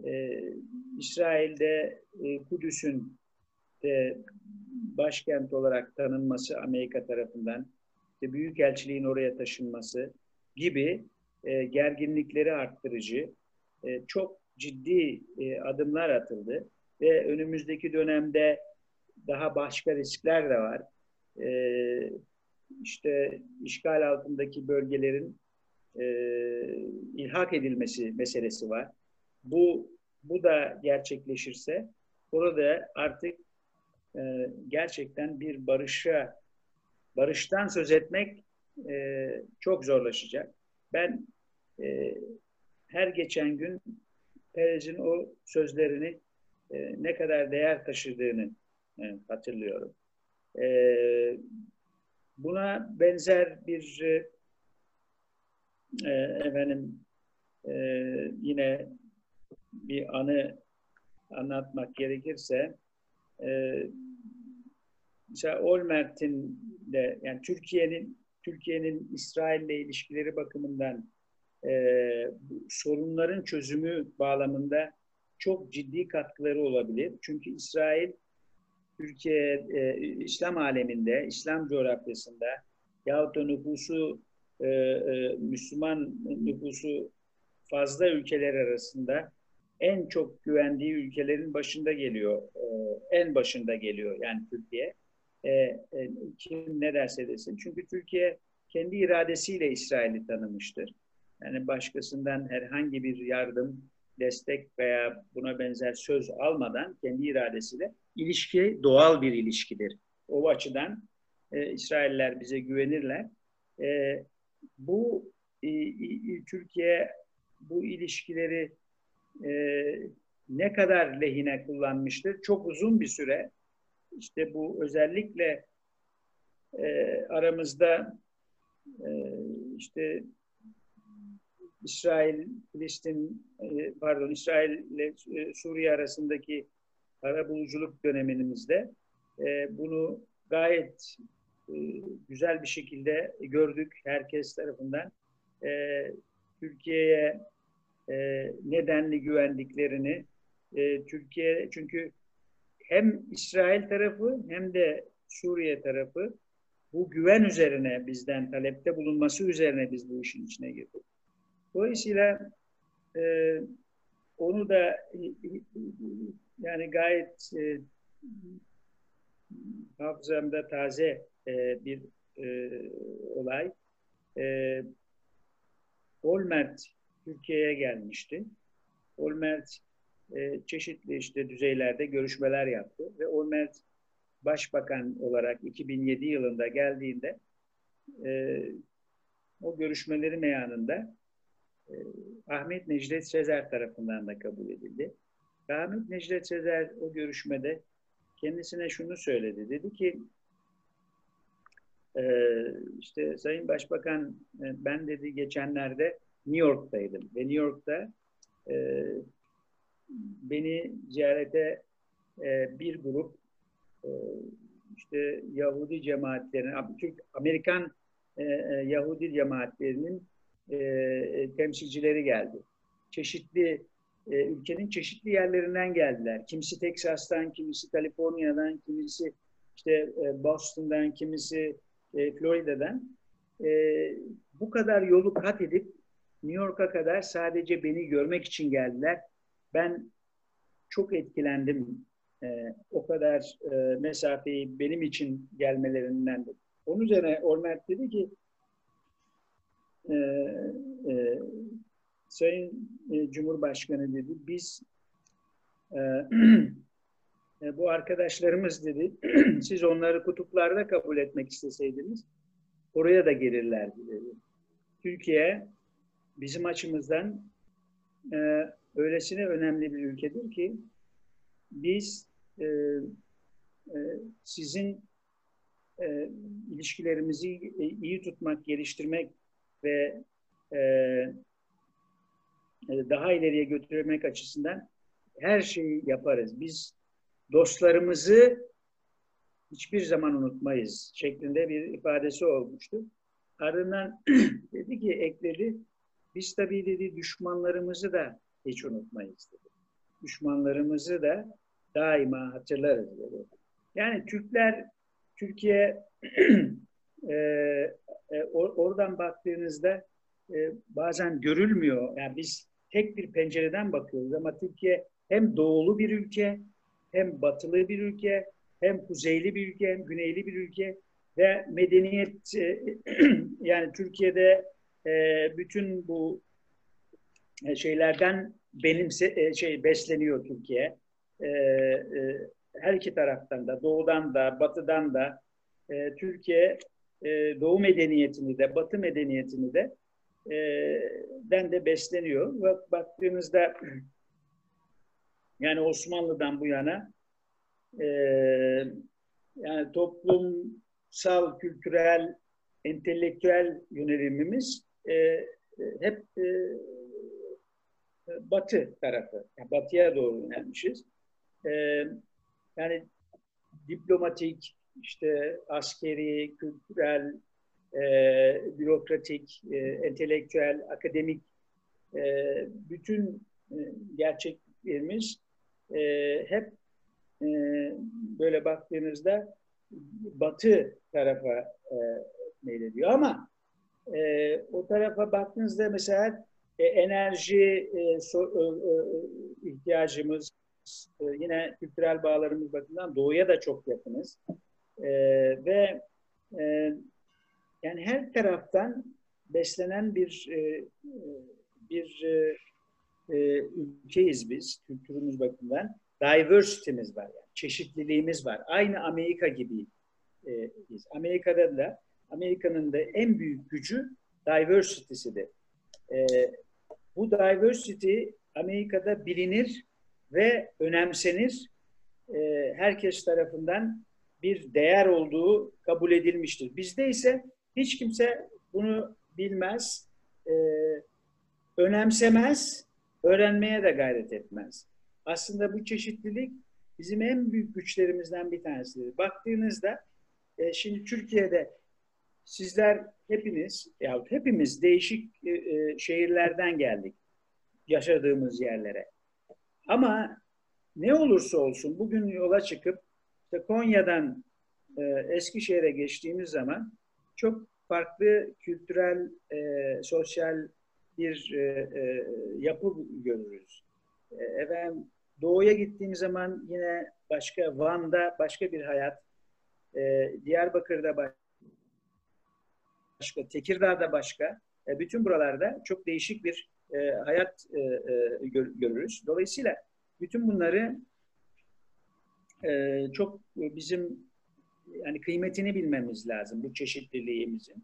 e, İsrail'de e, Kudüs'ün de başkent olarak tanınması Amerika tarafından, işte Büyükelçiliğin oraya taşınması gibi e, gerginlikleri arttırıcı e, çok ciddi e, adımlar atıldı ve önümüzdeki dönemde daha başka riskler de var. E, işte işgal altındaki bölgelerin e, ilhak edilmesi meselesi var. Bu bu da gerçekleşirse orada artık e, gerçekten bir barışa barıştan söz etmek e, çok zorlaşacak. Ben e, her geçen gün Perez'in o sözlerini e, ne kadar değer taşıdığını e, hatırlıyorum. E, buna benzer bir e, efendim e, yine bir anı anlatmak gerekirse e, mesela Olmert'in de yani Türkiye'nin Türkiye'nin İsrail'le ilişkileri bakımından e, sorunların çözümü bağlamında çok ciddi katkıları olabilir. Çünkü İsrail Türkiye e, İslam aleminde, İslam coğrafyasında yahut da nüfusu e, e, Müslüman nüfusu fazla ülkeler arasında en çok güvendiği ülkelerin başında geliyor. E, en başında geliyor yani Türkiye. E, e, kim ne derse desin. Çünkü Türkiye kendi iradesiyle İsrail'i tanımıştır. Yani başkasından herhangi bir yardım, destek veya buna benzer söz almadan kendi iradesiyle ilişki doğal bir ilişkidir. O açıdan e, İsrailler bize güvenirler. E, bu e, Türkiye bu ilişkileri e, ne kadar lehine kullanmıştır? Çok uzun bir süre. İşte bu özellikle e, aramızda e, işte İsrail, Filistin, e, pardon İsrail ile e, Suriye arasındaki arabuluculuk dönemimizde e, bunu gayet güzel bir şekilde gördük herkes tarafından. Türkiye'ye nedenli güvendiklerini, Türkiye çünkü hem İsrail tarafı hem de Suriye tarafı bu güven üzerine bizden talepte bulunması üzerine biz bu işin içine girdik. Dolayısıyla e, onu da yani gayet e, hafızamda taze e, bir e, olay. E, Olmert Türkiye'ye gelmişti. Olmert e, çeşitli işte düzeylerde görüşmeler yaptı ve Olmert başbakan olarak 2007 yılında geldiğinde e, o görüşmeleri meyanında e, Ahmet Necdet Sezer tarafından da kabul edildi. Ve Ahmet Necdet Sezer o görüşmede kendisine şunu söyledi. Dedi ki e, işte Sayın Başbakan e, ben dedi geçenlerde New York'taydım ve New York'ta e, beni ziyarete e, bir grup e, işte Yahudi cemaatlerinin, Türk Amerikan e, e, Yahudi cemaatlerinin e, temsilcileri geldi. Çeşitli e, ülkenin çeşitli yerlerinden geldiler. Kimisi Teksas'tan, kimisi Kaliforniya'dan, kimisi işte e, Boston'dan, kimisi e, Florida'dan. E, bu kadar yolu kat edip New York'a kadar sadece beni görmek için geldiler. Ben çok etkilendim. E, o kadar e, mesafeyi benim için gelmelerinden. De. Onun üzerine Olmert dedi ki e, e, Sayın e, Cumhurbaşkanı dedi biz e, *clears throat* e, bu arkadaşlarımız dedi *clears throat* siz onları kutuplarda kabul etmek isteseydiniz oraya da gelirlerdi dedi. Türkiye bizim açımızdan e, öylesine önemli bir ülkedir ki biz e, e, sizin e, ilişkilerimizi iyi tutmak, geliştirmek ve e, e, daha ileriye götürmek açısından her şeyi yaparız. Biz dostlarımızı hiçbir zaman unutmayız şeklinde bir ifadesi olmuştu. Ardından *clears throat* dedi ki ekledi, biz tabii dedi düşmanlarımızı da hiç unutmayız dedi. Düşmanlarımızı da daima hatırlarız dedi. Yani Türkler, Türkiye *clears throat* e, e, or, oradan baktığınızda e, bazen görülmüyor. Yani biz tek bir pencereden bakıyoruz ama Türkiye hem doğulu bir ülke, hem batılı bir ülke, hem kuzeyli bir ülke, hem güneyli bir ülke ve medeniyet e, *clears throat* yani Türkiye'de e, bütün bu e, şeylerden benimse e, şey besleniyor Türkiye. E, e, her iki taraftan da, doğudan da, batıdan da e, Türkiye e, Doğu medeniyetini de, Batı medeniyetini de e, den de besleniyor. Bak, baktığınızda yani Osmanlı'dan bu yana e, yani toplumsal, kültürel, entelektüel yönelimimiz e, e, hep e, batı tarafı, yani batıya doğru yönelmişiz. E, yani diplomatik, işte askeri, kültürel, e, bürokratik, e, entelektüel, akademik e, bütün e, gerçeklerimiz e, hep e, böyle baktığınızda batı tarafa e, meylediyor. Ama e, o tarafa baktığınızda mesela e, enerji e, so, e, e, ihtiyacımız, e, yine kültürel bağlarımız bakımından doğuya da çok yakınız. E, ve e, yani her taraftan beslenen bir e, bir e, e, ülkeyiz biz kültürümüz bakımından. Diversity'miz var yani çeşitliliğimiz var. Aynı Amerika gibi e. Amerika'da da Amerika'nın da en büyük gücü diversity'sidir. E, bu diversity Amerika'da bilinir ve önemsenir. E, herkes tarafından bir değer olduğu kabul edilmiştir. Bizde ise hiç kimse bunu bilmez, e, önemsemez, öğrenmeye de gayret etmez. Aslında bu çeşitlilik bizim en büyük güçlerimizden bir tanesidir. Baktığınızda e, şimdi Türkiye'de sizler hepiniz ya hepimiz değişik e, e, şehirlerden geldik yaşadığımız yerlere. Ama ne olursa olsun bugün yola çıkıp işte Konya'dan e, Eskişehir'e geçtiğimiz zaman çok farklı kültürel, e, sosyal bir e, e, yapı görürüz. E, efendim Doğu'ya gittiğim zaman yine başka, Van'da başka bir hayat, e, Diyarbakır'da başka, Tekirdağ'da başka, e, bütün buralarda çok değişik bir e, hayat e, e, gör, görürüz. Dolayısıyla bütün bunları e, çok bizim yani kıymetini bilmemiz lazım bu çeşitliliğimizin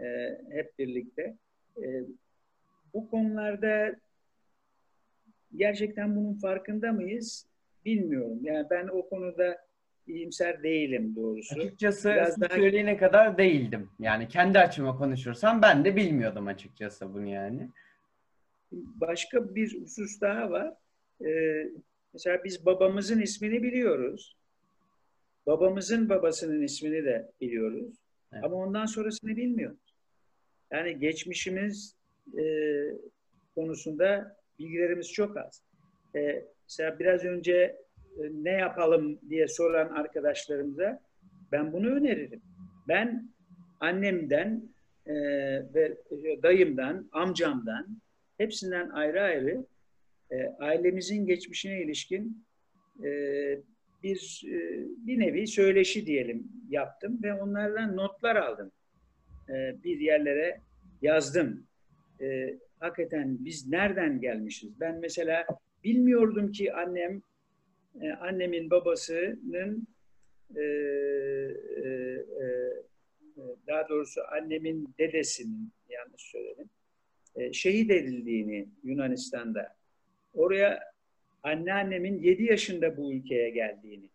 e, hep birlikte. E, bu konularda gerçekten bunun farkında mıyız? Bilmiyorum. Yani ben o konuda iyimser değilim doğrusu. Açıkçası Biraz daha... söyleyene kadar değildim. Yani kendi açıma konuşursam ben de bilmiyordum açıkçası bunu yani. Başka bir husus daha var. Ee, mesela biz babamızın ismini biliyoruz. Babamızın babasının ismini de biliyoruz. Evet. Ama ondan sonrasını bilmiyoruz. Yani geçmişimiz e, konusunda bilgilerimiz çok az. E, mesela biraz önce ne yapalım diye soran arkadaşlarımıza ben bunu öneririm. Ben annemden e, ve dayımdan, amcamdan hepsinden ayrı ayrı e, ailemizin geçmişine ilişkin e, bir e, bir nevi söyleşi diyelim yaptım ve onlardan notlar aldım. E, bir yerlere yazdım. E, hakikaten biz nereden gelmişiz? Ben mesela bilmiyordum ki annem, e, annemin babasının e, e, e, daha doğrusu annemin dedesinin yanlış söyledim, e, şehit edildiğini Yunanistan'da. Oraya anneannemin 7 yaşında bu ülkeye geldiğini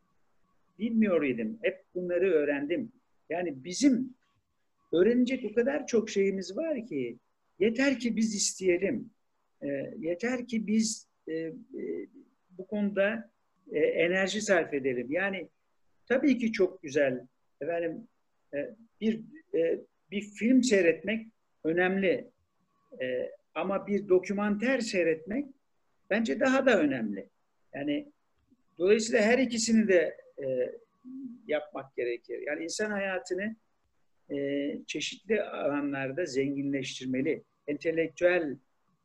bilmiyor idim. Hep bunları öğrendim. Yani bizim öğrenecek o kadar çok şeyimiz var ki Yeter ki biz isteyelim. E, yeter ki biz e, e, bu konuda e, enerji sarf edelim. Yani tabii ki çok güzel. Efendim e, bir e, bir film seyretmek önemli. E, ama bir dokümanter seyretmek bence daha da önemli. Yani dolayısıyla her ikisini de e, yapmak gerekir. Yani insan hayatını e, çeşitli alanlarda zenginleştirmeli entelektüel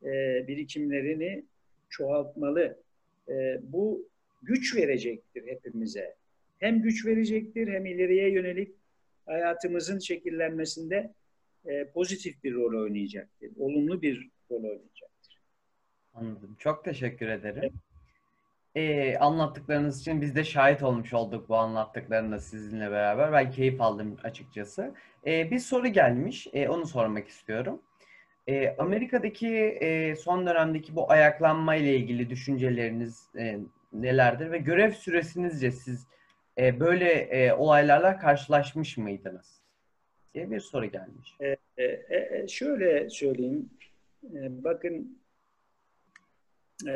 e, birikimlerini çoğaltmalı. E, bu güç verecektir hepimize. Hem güç verecektir hem ileriye yönelik hayatımızın şekillenmesinde e, pozitif bir rol oynayacaktır. Olumlu bir rol oynayacaktır. Anladım. Çok teşekkür ederim. e, anlattıklarınız için biz de şahit olmuş olduk bu anlattıklarında sizinle beraber. Ben keyif aldım açıkçası. E, bir soru gelmiş, e, onu sormak istiyorum. E, Amerika'daki e, son dönemdeki bu ayaklanma ile ilgili düşünceleriniz e, nelerdir ve görev süresinizce siz e, böyle e, olaylarla karşılaşmış mıydınız? diye bir soru gelmiş. E, e, e, şöyle söyleyeyim, e, bakın e,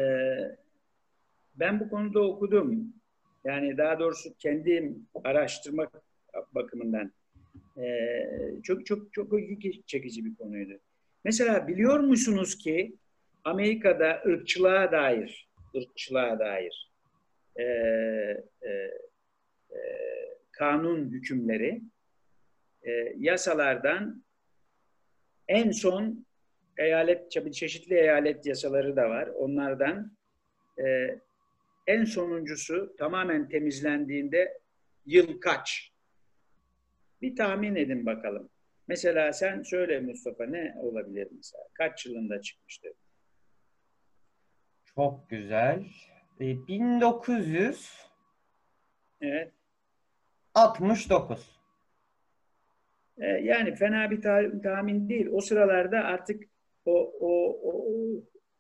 ben bu konuda okudum. Yani daha doğrusu kendim araştırmak bakımından e, çok çok çok ilgi çekici bir konuydu. Mesela biliyor musunuz ki Amerika'da ırkçılığa dair, ırkçılığa dair e, e, e, kanun hükümleri e, yasalardan en son eyalet, çeşitli eyalet yasaları da var. Onlardan e, en sonuncusu tamamen temizlendiğinde yıl kaç? Bir tahmin edin bakalım. Mesela sen söyle Mustafa ne olabilir mesela? Kaç yılında çıkmıştır? Çok güzel. 1900 e, Evet. 69. E, yani fena bir tahmin değil. O sıralarda artık o, o, o,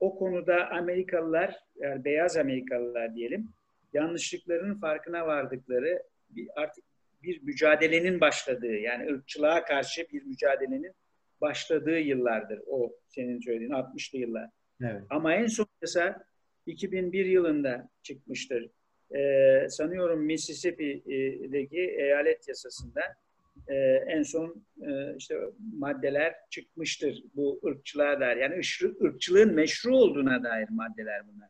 o konuda Amerikalılar, yani beyaz Amerikalılar diyelim, yanlışlıklarının farkına vardıkları bir, artık bir mücadelenin başladığı, yani ırkçılığa karşı bir mücadelenin başladığı yıllardır o senin söylediğin 60'lı yıllar. Evet. Ama en son yasa 2001 yılında çıkmıştır. Ee, sanıyorum Mississippi'deki eyalet yasasında e, en son e, işte maddeler çıkmıştır bu ırkçılığa dair. Yani ırk, ırkçılığın meşru olduğuna dair maddeler bunlar.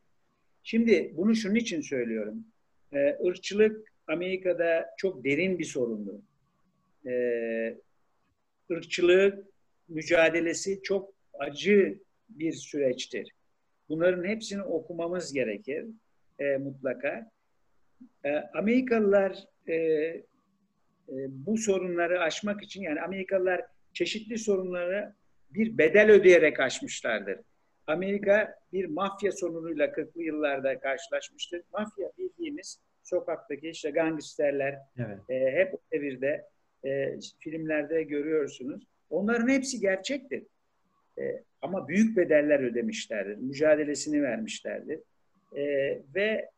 Şimdi bunu şunun için söylüyorum. E, ırkçılık Amerika'da çok derin bir sorundu. E, ırkçılık mücadelesi çok acı bir süreçtir. Bunların hepsini okumamız gerekir e, mutlaka. E, Amerikalılar e, e, bu sorunları aşmak için yani Amerikalılar çeşitli sorunları bir bedel ödeyerek aşmışlardır. Amerika bir mafya sorunuyla 40'lı yıllarda karşılaşmıştır. Mafya bildiğimiz sokaktaki işte gangsterler evet. e, hep o devirde e, filmlerde görüyorsunuz. Onların hepsi gerçektir. E, ama büyük bedeller ödemişlerdir. Mücadelesini vermişlerdir. E, ve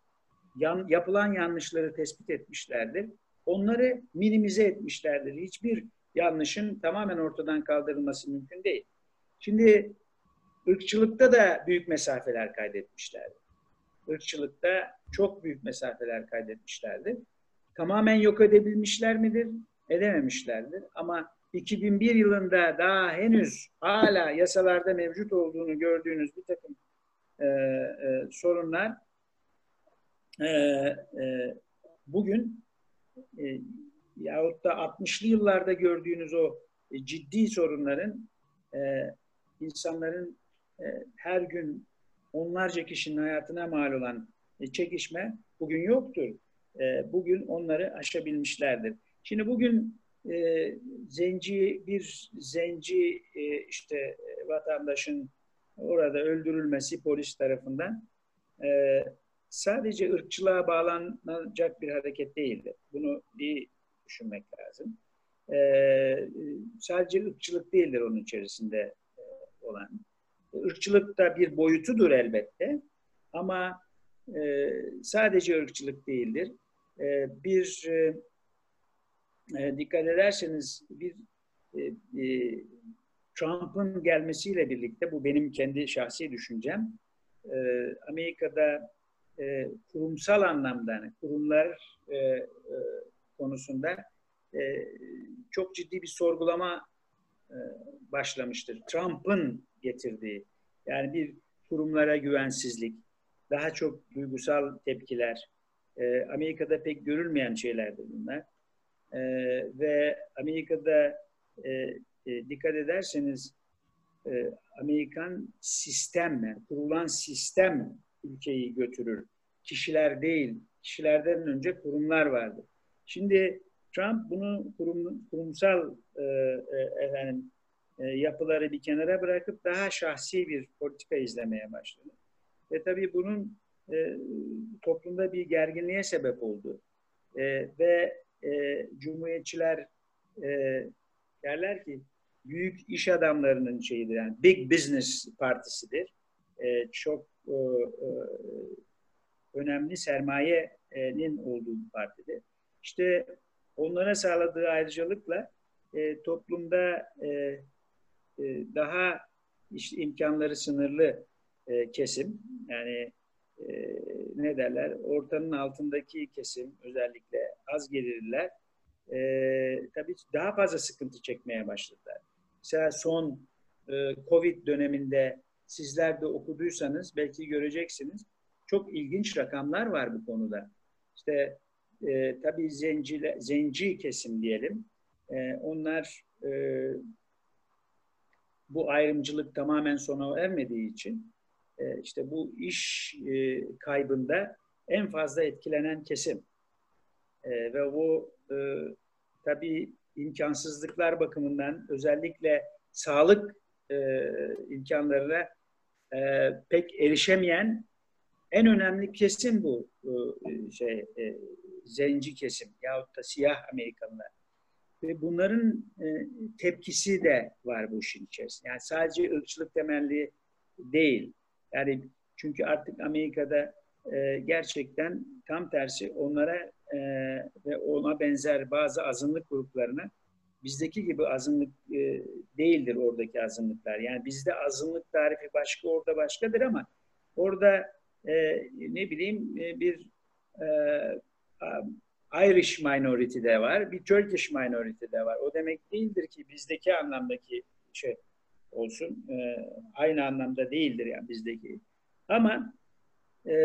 yan, yapılan yanlışları tespit etmişlerdir onları minimize etmişlerdir. Hiçbir yanlışın tamamen ortadan kaldırılması mümkün değil. Şimdi ırkçılıkta da büyük mesafeler kaydetmişlerdi. Irkçılıkta çok büyük mesafeler kaydetmişlerdi. Tamamen yok edebilmişler midir? Edememişlerdir. Ama 2001 yılında daha henüz hala yasalarda mevcut olduğunu gördüğünüz bir takım e, e, sorunlar e, e, bugün e, yahut da 60'lı yıllarda gördüğünüz o e, ciddi sorunların e, insanların e, her gün onlarca kişinin hayatına mal olan e, çekişme bugün yoktur. E, bugün onları aşabilmişlerdir. Şimdi bugün e, zenci bir zenci e, işte e, vatandaşın orada öldürülmesi polis tarafından e, sadece ırkçılığa bağlanacak bir hareket değildi. Bunu iyi düşünmek lazım. Ee, sadece ırkçılık değildir onun içerisinde e, olan. Irkçılık da bir boyutudur elbette ama e, sadece ırkçılık değildir. E, bir e, e dikkat ederseniz bir e, e, Trump'ın gelmesiyle birlikte bu benim kendi şahsi düşüncem. E, Amerika'da e, kurumsal anlamda, yani kurumlar e, e, konusunda e, çok ciddi bir sorgulama e, başlamıştır. Trump'ın getirdiği, yani bir kurumlara güvensizlik, daha çok duygusal tepkiler, e, Amerika'da pek görülmeyen şeylerdir bunlar. E, ve Amerika'da e, e, dikkat ederseniz e, Amerikan sistem, kurulan sistem ülkeyi götürür. Kişiler değil, kişilerden önce kurumlar vardır. Şimdi Trump bunu kurum, kurumsal e, e, efendim e, yapıları bir kenara bırakıp daha şahsi bir politika izlemeye başladı. Ve tabii bunun e, toplumda bir gerginliğe sebep oldu. E, ve e, Cumhuriyetçiler e, derler ki büyük iş adamlarının şeyidir yani big business partisidir. E, çok e, e, önemli sermayenin olduğu bir partidir. İşte onlara sağladığı ayrıcalıkla e, toplumda e, e, daha işte imkanları sınırlı e, kesim yani e, ne derler ortanın altındaki kesim özellikle az gelirliler e, tabii daha fazla sıkıntı çekmeye başladılar. Mesela son e, Covid döneminde sizler de okuduysanız belki göreceksiniz. Çok ilginç rakamlar var bu konuda. İşte e, tabii zencile, zenci kesim diyelim. E, onlar e, bu ayrımcılık tamamen sona ermediği için e, işte bu iş e, kaybında en fazla etkilenen kesim. E, ve bu e, tabii imkansızlıklar bakımından özellikle sağlık e, imkanlarına e, pek erişemeyen en önemli kesim bu şey zenci kesim yahut da siyah Amerikalılar. Ve bunların tepkisi de var bu işin içerisinde. Yani sadece ırkçılık temelli değil. Yani çünkü artık Amerika'da e, gerçekten tam tersi onlara e, ve ona benzer bazı azınlık gruplarına bizdeki gibi azınlık e, değildir oradaki azınlıklar. Yani bizde azınlık tarifi başka, orada başkadır ama orada e, ne bileyim e, bir e, Irish minority de var, bir Turkish minority de var. O demek değildir ki bizdeki anlamdaki şey olsun. E, aynı anlamda değildir yani bizdeki. Ama e,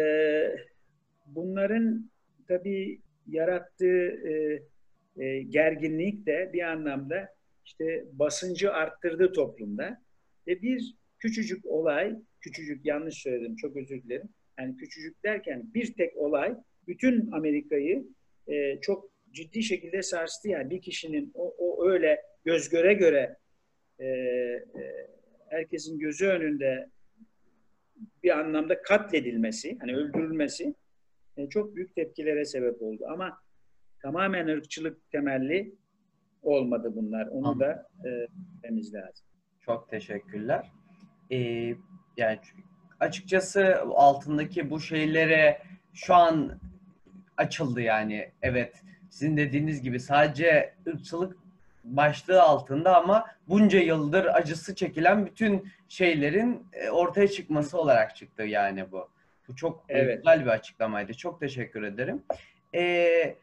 bunların tabii yarattığı e, e, gerginlik de bir anlamda işte basıncı arttırdı toplumda. Ve bir küçücük olay, küçücük yanlış söyledim çok özür dilerim. Yani küçücük derken bir tek olay bütün Amerika'yı e, çok ciddi şekilde sarstı. Yani bir kişinin o, o öyle göz göre göre e, e, herkesin gözü önünde bir anlamda katledilmesi, hani öldürülmesi e, çok büyük tepkilere sebep oldu. Ama tamamen ırkçılık temelli olmadı bunlar. Onu Anladım. da e, bilmemiz lazım. Çok teşekkürler. Ee, yani açıkçası altındaki bu şeylere şu an açıldı yani. Evet sizin dediğiniz gibi sadece ırkçılık başlığı altında ama bunca yıldır acısı çekilen bütün şeylerin e, ortaya çıkması olarak çıktı yani bu. Bu çok evet. güzel bir açıklamaydı. Çok teşekkür ederim. Ee,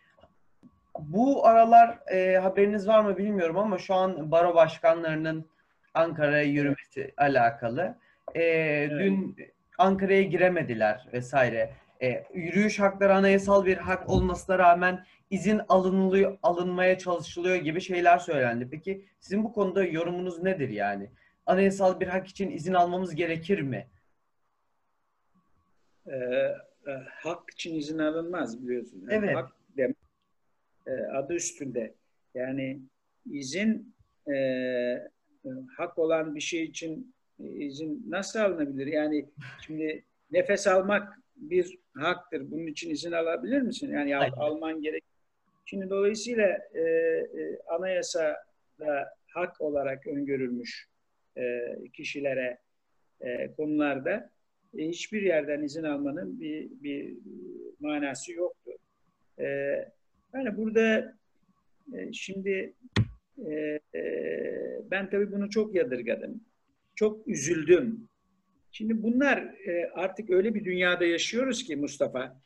bu aralar e, haberiniz var mı bilmiyorum ama şu an baro başkanlarının Ankara'ya yürümesi alakalı. E, evet. Dün Ankara'ya giremediler vesaire. E, yürüyüş hakları anayasal bir hak olmasına rağmen izin alınılıyor, alınmaya çalışılıyor gibi şeyler söylendi. Peki sizin bu konuda yorumunuz nedir yani? Anayasal bir hak için izin almamız gerekir mi? Ee, e, hak için izin alınmaz biliyorsun. Yani evet. Hak demek e, adı üstünde. Yani izin e, e, hak olan bir şey için izin nasıl alınabilir? Yani şimdi nefes almak bir haktır. Bunun için izin alabilir misin? Yani al, alman gerek. Şimdi dolayısıyla e, e, anayasada hak olarak öngörülmüş e, kişilere e, konularda e, hiçbir yerden izin almanın bir, bir manası yoktu. E, yani burada e, şimdi e, e, ben tabii bunu çok yadırgadım. Çok üzüldüm. Şimdi bunlar e, artık öyle bir dünyada yaşıyoruz ki Mustafa.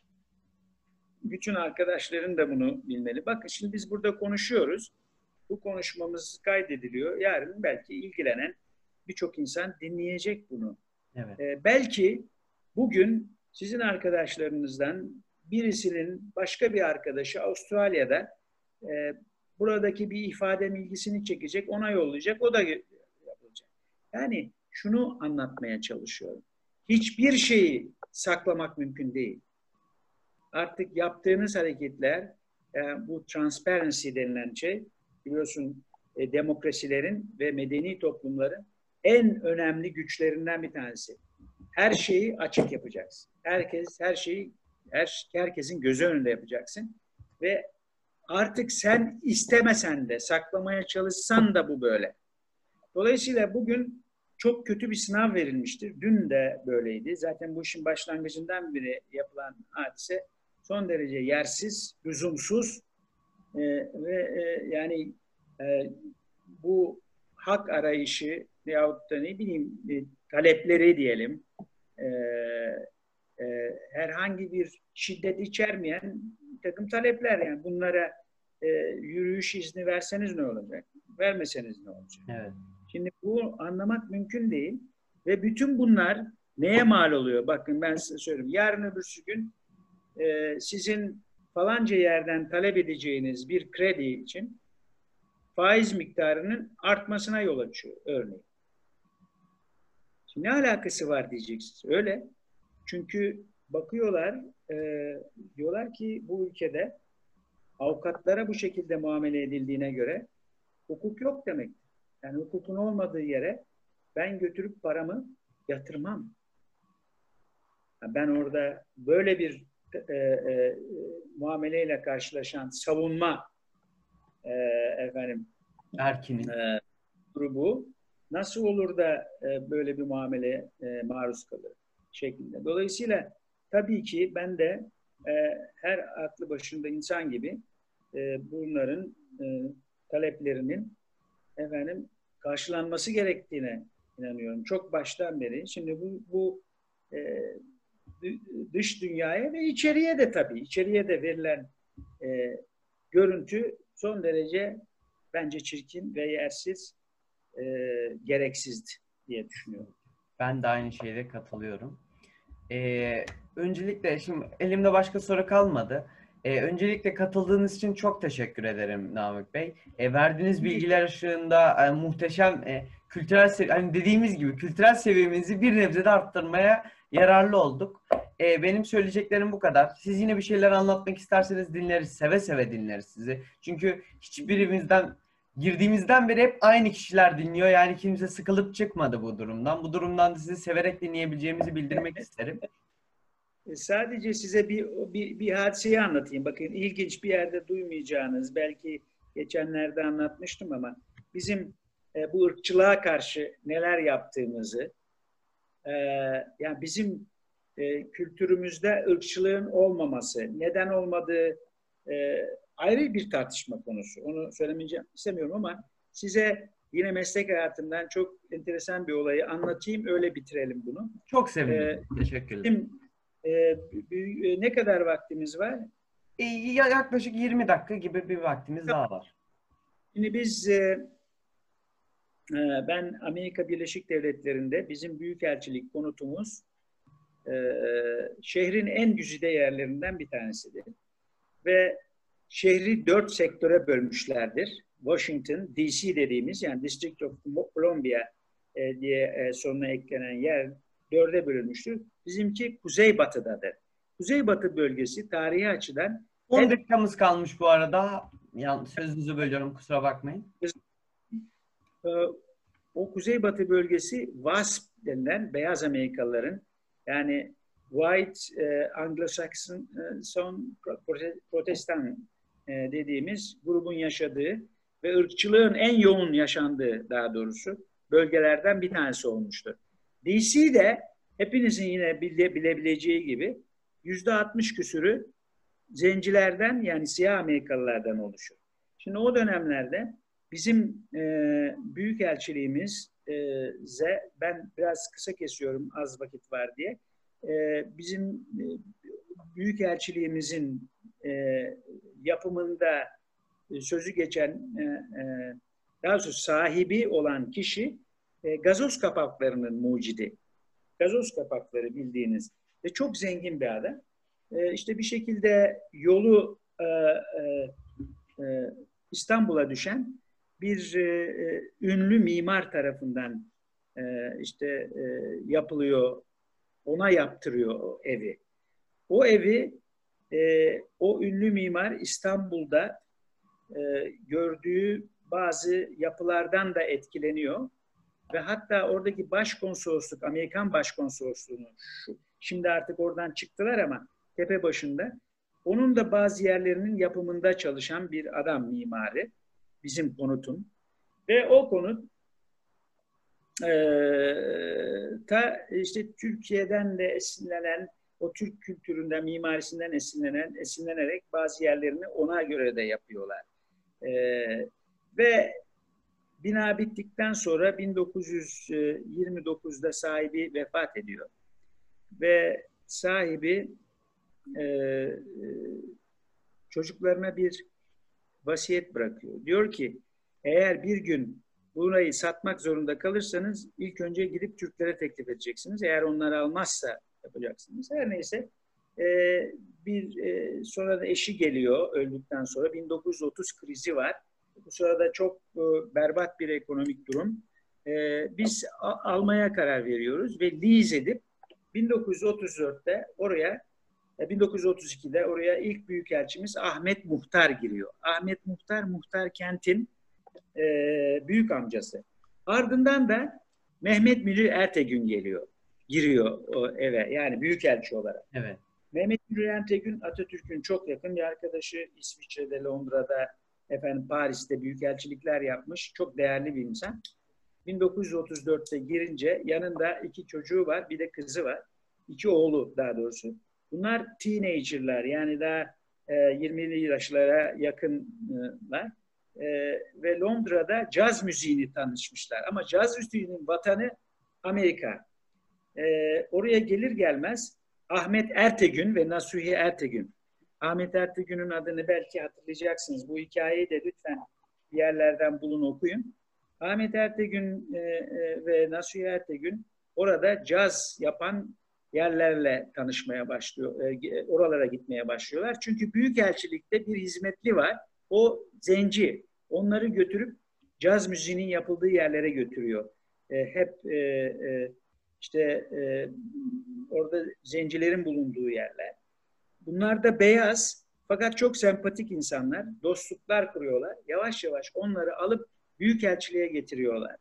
Bütün arkadaşların da bunu bilmeli. Bakın şimdi biz burada konuşuyoruz. Bu konuşmamız kaydediliyor. Yarın belki ilgilenen birçok insan dinleyecek bunu. Evet. E, belki bugün sizin arkadaşlarınızdan birisinin başka bir arkadaşı Avustralya'da e, buradaki bir ifade ilgisini çekecek, ona yollayacak, o da yapılacak. Yani şunu anlatmaya çalışıyorum. Hiçbir şeyi saklamak mümkün değil. Artık yaptığınız hareketler, yani e, bu transparency denilen şey, biliyorsun e, demokrasilerin ve medeni toplumların en önemli güçlerinden bir tanesi. her şeyi açık yapacaksın. Herkes her şeyi her, herkesin gözü önünde yapacaksın ve artık sen istemesen de saklamaya çalışsan da bu böyle. Dolayısıyla bugün çok kötü bir sınav verilmiştir. Dün de böyleydi. Zaten bu işin başlangıcından beri yapılan hadise son derece yersiz, lüzumsuz e, ve e, yani e, bu hak arayışı veyahut da ne bileyim e, talepleri diyelim e, e, herhangi bir şiddet içermeyen bir takım talepler yani bunlara e, yürüyüş izni verseniz ne olacak? Vermeseniz ne olacak? Evet. Şimdi bu anlamak mümkün değil ve bütün bunlar neye mal oluyor? Bakın ben size söyleyeyim. Yarın öbürsü gün e, sizin falanca yerden talep edeceğiniz bir kredi için faiz miktarının artmasına yol açıyor örneğin. Şimdi ne alakası var diyeceksiniz. Öyle. Çünkü bakıyorlar e, diyorlar ki bu ülkede avukatlara bu şekilde muamele edildiğine göre hukuk yok demek. Yani hukukun olmadığı yere ben götürüp paramı yatırmam. Ben orada böyle bir e, e, muameleyle karşılaşan savunma e, efendim Erkin'in. e, grubu nasıl olur da e, böyle bir muamele e, maruz kalır şeklinde. Dolayısıyla tabii ki ben de e, her aklı başında insan gibi e, bunların e, taleplerinin efendim karşılanması gerektiğine inanıyorum. Çok baştan beri. Şimdi bu, bu e, dış dünyaya ve içeriye de tabii içeriye de verilen e, görüntü son derece bence çirkin ve yersiz e, gereksizdi diye düşünüyorum. Ben de aynı şeyde katılıyorum. Ee, öncelikle şimdi elimde başka soru kalmadı. Ee, öncelikle katıldığınız için çok teşekkür ederim Namık Bey. Ee, verdiğiniz bilgiler ışığında e, muhteşem e, kültürel hani dediğimiz gibi kültürel seviyemizi bir nebze de arttırmaya yararlı olduk. Ee, benim söyleyeceklerim bu kadar. Siz yine bir şeyler anlatmak isterseniz dinleriz. Seve seve dinleriz sizi. Çünkü hiçbirimizden girdiğimizden beri hep aynı kişiler dinliyor. Yani kimse sıkılıp çıkmadı bu durumdan. Bu durumdan da sizi severek dinleyebileceğimizi bildirmek isterim. E, Sadece size bir, bir, bir hadiseyi anlatayım. Bakın ilginç bir yerde duymayacağınız, belki geçenlerde anlatmıştım ama bizim e, bu ırkçılığa karşı neler yaptığımızı, e, yani bizim e, kültürümüzde ırkçılığın olmaması, neden olmadığı e, ayrı bir tartışma konusu. Onu söylemeyeceğim istemiyorum ama size yine meslek hayatımdan çok enteresan bir olayı anlatayım, öyle bitirelim bunu. Çok sevindim. Teşekkürler. Bizim ne kadar vaktimiz var? E, ya- yaklaşık 20 dakika gibi bir vaktimiz daha var. Şimdi biz e, e, ben Amerika Birleşik Devletleri'nde bizim büyükelçilik konutumuz e, şehrin en güzide yerlerinden bir tanesidir. Ve şehri dört sektöre bölmüşlerdir. Washington, D.C. dediğimiz yani District of Columbia e, diye e, sonuna eklenen yer dörde bölünmüştür. Bizimki kuzeybatıdadır. Kuzeybatı bölgesi tarihi açıdan 10 Evet. dakikamız kalmış bu arada. Yan, sözünüzü bölüyorum kusura bakmayın. e, o kuzeybatı bölgesi WASP denilen beyaz Amerikalıların yani White e, Anglo-Saxon e, son Prote- Protestan e, dediğimiz grubun yaşadığı ve ırkçılığın en yoğun yaşandığı daha doğrusu bölgelerden bir tanesi olmuştur. DC'de hepinizin yine bile, bilebileceği gibi yüzde 60 küsürü zencilerden yani siyah Amerikalılardan oluşur. Şimdi o dönemlerde bizim e, büyükelçiliğimize ben biraz kısa kesiyorum az vakit var diye e, bizim e, büyükelçiliğimizin e, yapımında e, sözü geçen e, e, daha doğrusu sahibi olan kişi e, gazoz kapaklarının mucidi. Gazoz kapakları bildiğiniz ve çok zengin bir adam. E, işte bir şekilde yolu e, e, e, İstanbul'a düşen bir e, e, ünlü mimar tarafından e, işte e, yapılıyor, ona yaptırıyor o evi. O evi e, o ünlü mimar İstanbul'da e, gördüğü bazı yapılardan da etkileniyor ve hatta oradaki başkonsolosluk, Amerikan başkonsolosluğunu şu, şimdi artık oradan çıktılar ama tepe başında onun da bazı yerlerinin yapımında çalışan bir adam mimari. Bizim konutum. Ve o konut e, ta işte Türkiye'den de esinlenen o Türk kültüründen, mimarisinden esinlenen, esinlenerek bazı yerlerini ona göre de yapıyorlar. E, ve bina bittikten sonra 1929'da sahibi vefat ediyor. Ve sahibi e, çocuklarına bir vasiyet bırakıyor. Diyor ki eğer bir gün burayı satmak zorunda kalırsanız ilk önce gidip Türklere teklif edeceksiniz. Eğer onlar almazsa yapacaksınız. Her neyse e, bir e, sonra da eşi geliyor öldükten sonra 1930 krizi var. Bu sırada çok e, berbat bir ekonomik durum. E, biz a, almaya karar veriyoruz ve lease edip 1934'te oraya 1932'de e, oraya ilk büyükelçimiz Ahmet Muhtar giriyor. Ahmet Muhtar, Muhtar kentin e, büyük amcası. Ardından da Mehmet Münir Ertegün geliyor. Giriyor o eve yani büyükelçi olarak. Evet. Mehmet Münir Ertegün Atatürk'ün çok yakın bir arkadaşı. İsviçre'de, Londra'da, efendim Paris'te büyükelçilikler yapmış. Çok değerli bir insan. 1934'te girince yanında iki çocuğu var, bir de kızı var. İki oğlu daha doğrusu. Bunlar teenager'lar yani daha e, 20'li yaşlara yakınlar. E, ve Londra'da caz müziğini tanışmışlar. Ama caz müziğinin vatanı Amerika. E, oraya gelir gelmez Ahmet Ertegün ve Nasuhi Ertegün. Ahmet Ertegün'ün adını belki hatırlayacaksınız. Bu hikayeyi de lütfen bir yerlerden bulun okuyun. Ahmet Ertegün e, e, ve Nasuhi Ertegün orada caz yapan yerlerle tanışmaya başlıyor, e, oralara gitmeye başlıyorlar. Çünkü büyükelçilikte bir hizmetli var. O zenci. Onları götürüp caz müziğinin yapıldığı yerlere götürüyor. E, hep e, e, işte e, orada zencilerin bulunduğu yerler. Bunlar da beyaz fakat çok sempatik insanlar. Dostluklar kuruyorlar. Yavaş yavaş onları alıp büyükelçiliğe getiriyorlar.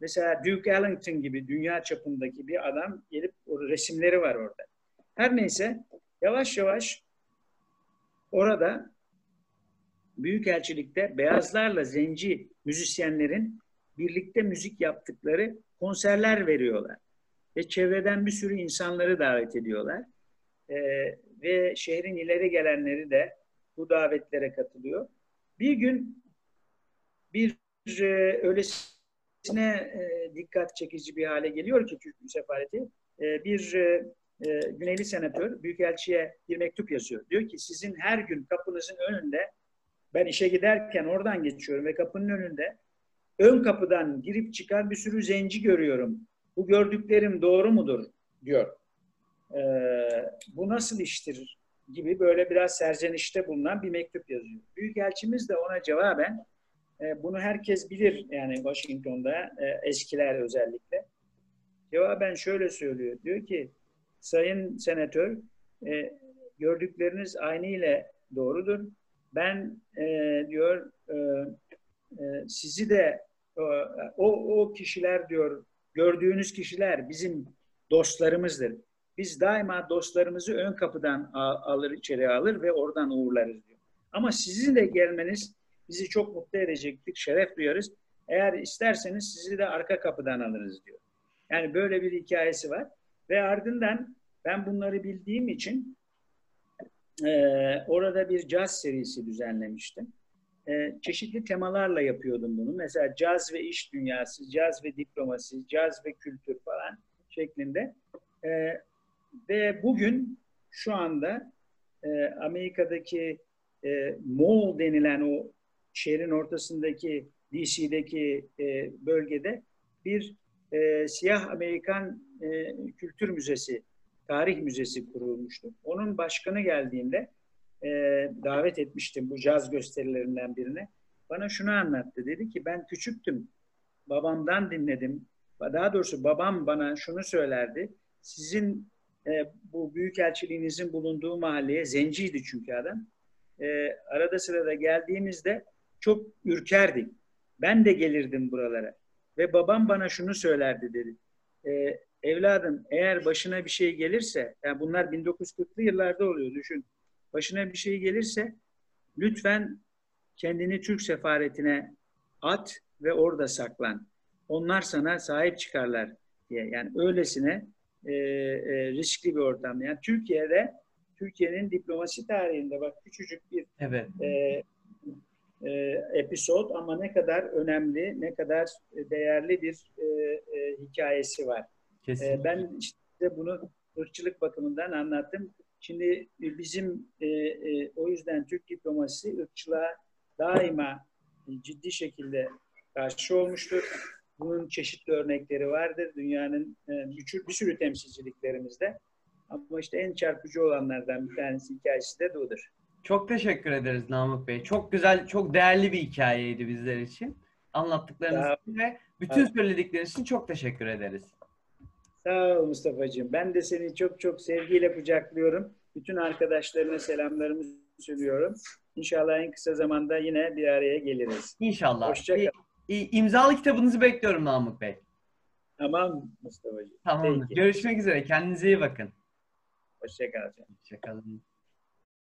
Mesela Duke Ellington gibi dünya çapındaki bir adam gelip o resimleri var orada. Her neyse yavaş yavaş orada Büyükelçilikte beyazlarla zenci müzisyenlerin birlikte müzik yaptıkları konserler veriyorlar. Ve çevreden bir sürü insanları davet ediyorlar. Ee, ve şehrin ileri gelenleri de bu davetlere katılıyor. Bir gün bir e, öylesine e, dikkat çekici bir hale geliyor ki Türk Sefareti e, bir e, e, Güneyli senatör Büyükelçi'ye bir mektup yazıyor. Diyor ki sizin her gün kapınızın önünde ben işe giderken oradan geçiyorum ve kapının önünde ön kapıdan girip çıkan bir sürü zenci görüyorum. Bu gördüklerim doğru mudur diyor. Ee, bu nasıl iştir gibi böyle biraz serzenişte bulunan bir mektup yazıyor. Büyükelçimiz de ona cevaben e, bunu herkes bilir yani Washington'da e, eskiler özellikle. Cevaben şöyle söylüyor. Diyor ki Sayın Senatör e, gördükleriniz aynı ile doğrudur ben e, diyor e, e, sizi de o, o kişiler diyor gördüğünüz kişiler bizim dostlarımızdır. Biz daima dostlarımızı ön kapıdan alır içeri alır ve oradan uğurlarız diyor. Ama sizin de gelmeniz bizi çok mutlu edecektir, şeref duyarız. Eğer isterseniz sizi de arka kapıdan alırız diyor. Yani böyle bir hikayesi var. Ve ardından ben bunları bildiğim için e, orada bir caz serisi düzenlemiştim. E, çeşitli temalarla yapıyordum bunu. Mesela caz ve iş dünyası, caz ve diplomasi, caz ve kültür falan şeklinde. E, ve bugün şu anda e, Amerika'daki e, Mall denilen o şehrin ortasındaki DC'deki e, bölgede bir e, siyah Amerikan e, kültür müzesi Tarih Müzesi kurulmuştu. Onun başkanı geldiğinde e, davet etmiştim bu caz gösterilerinden birine. Bana şunu anlattı. Dedi ki ben küçüktüm. Babamdan dinledim. Daha doğrusu babam bana şunu söylerdi. Sizin e, bu büyükelçiliğinizin bulunduğu mahalleye zenciydi çünkü adam. E, arada sırada geldiğimizde çok ürkerdik. Ben de gelirdim buralara. ve babam bana şunu söylerdi dedi. E, evladım eğer başına bir şey gelirse, yani bunlar 1940'lı yıllarda oluyor düşün. Başına bir şey gelirse lütfen kendini Türk sefaretine at ve orada saklan. Onlar sana sahip çıkarlar diye. Yani öylesine e, e, riskli bir ortam. Yani Türkiye'de Türkiye'nin diplomasi tarihinde bak küçücük bir Evet. e, e, episod ama ne kadar önemli, ne kadar değerli bir e, e, hikayesi var. Kesinlikle. E, ben işte bunu ırkçılık bakımından anlattım. Şimdi bizim e, e, o yüzden Türk diplomasisi ırkçılığa daima ciddi şekilde karşı olmuştur. Bunun çeşitli örnekleri vardır. Dünyanın e, bir, sürü- bir sürü temsilciliklerimizde. Ama işte en çarpıcı olanlardan bir tanesi hikayesi de budur. Çok teşekkür ederiz Namık Bey. Çok güzel, çok değerli bir hikayeydi bizler için. Anlattıklarınız Sağ için ve bütün Evet. söyledikleriniz için çok teşekkür ederiz. Sağ ol Mustafa'cığım. Ben de seni çok çok sevgiyle kucaklıyorum. Bütün arkadaşlarına selamlarımı söylüyorum. İnşallah en kısa zamanda yine bir araya geliriz. İnşallah. Hoşça kal. İ- i- imzalı kitabınızı bekliyorum Namık Bey. Tamam Mustafa'cığım. Tamamdır. Peki. Görüşmek üzere. Kendinize iyi bakın. Hoşça kal. canım. Hoşçakalın.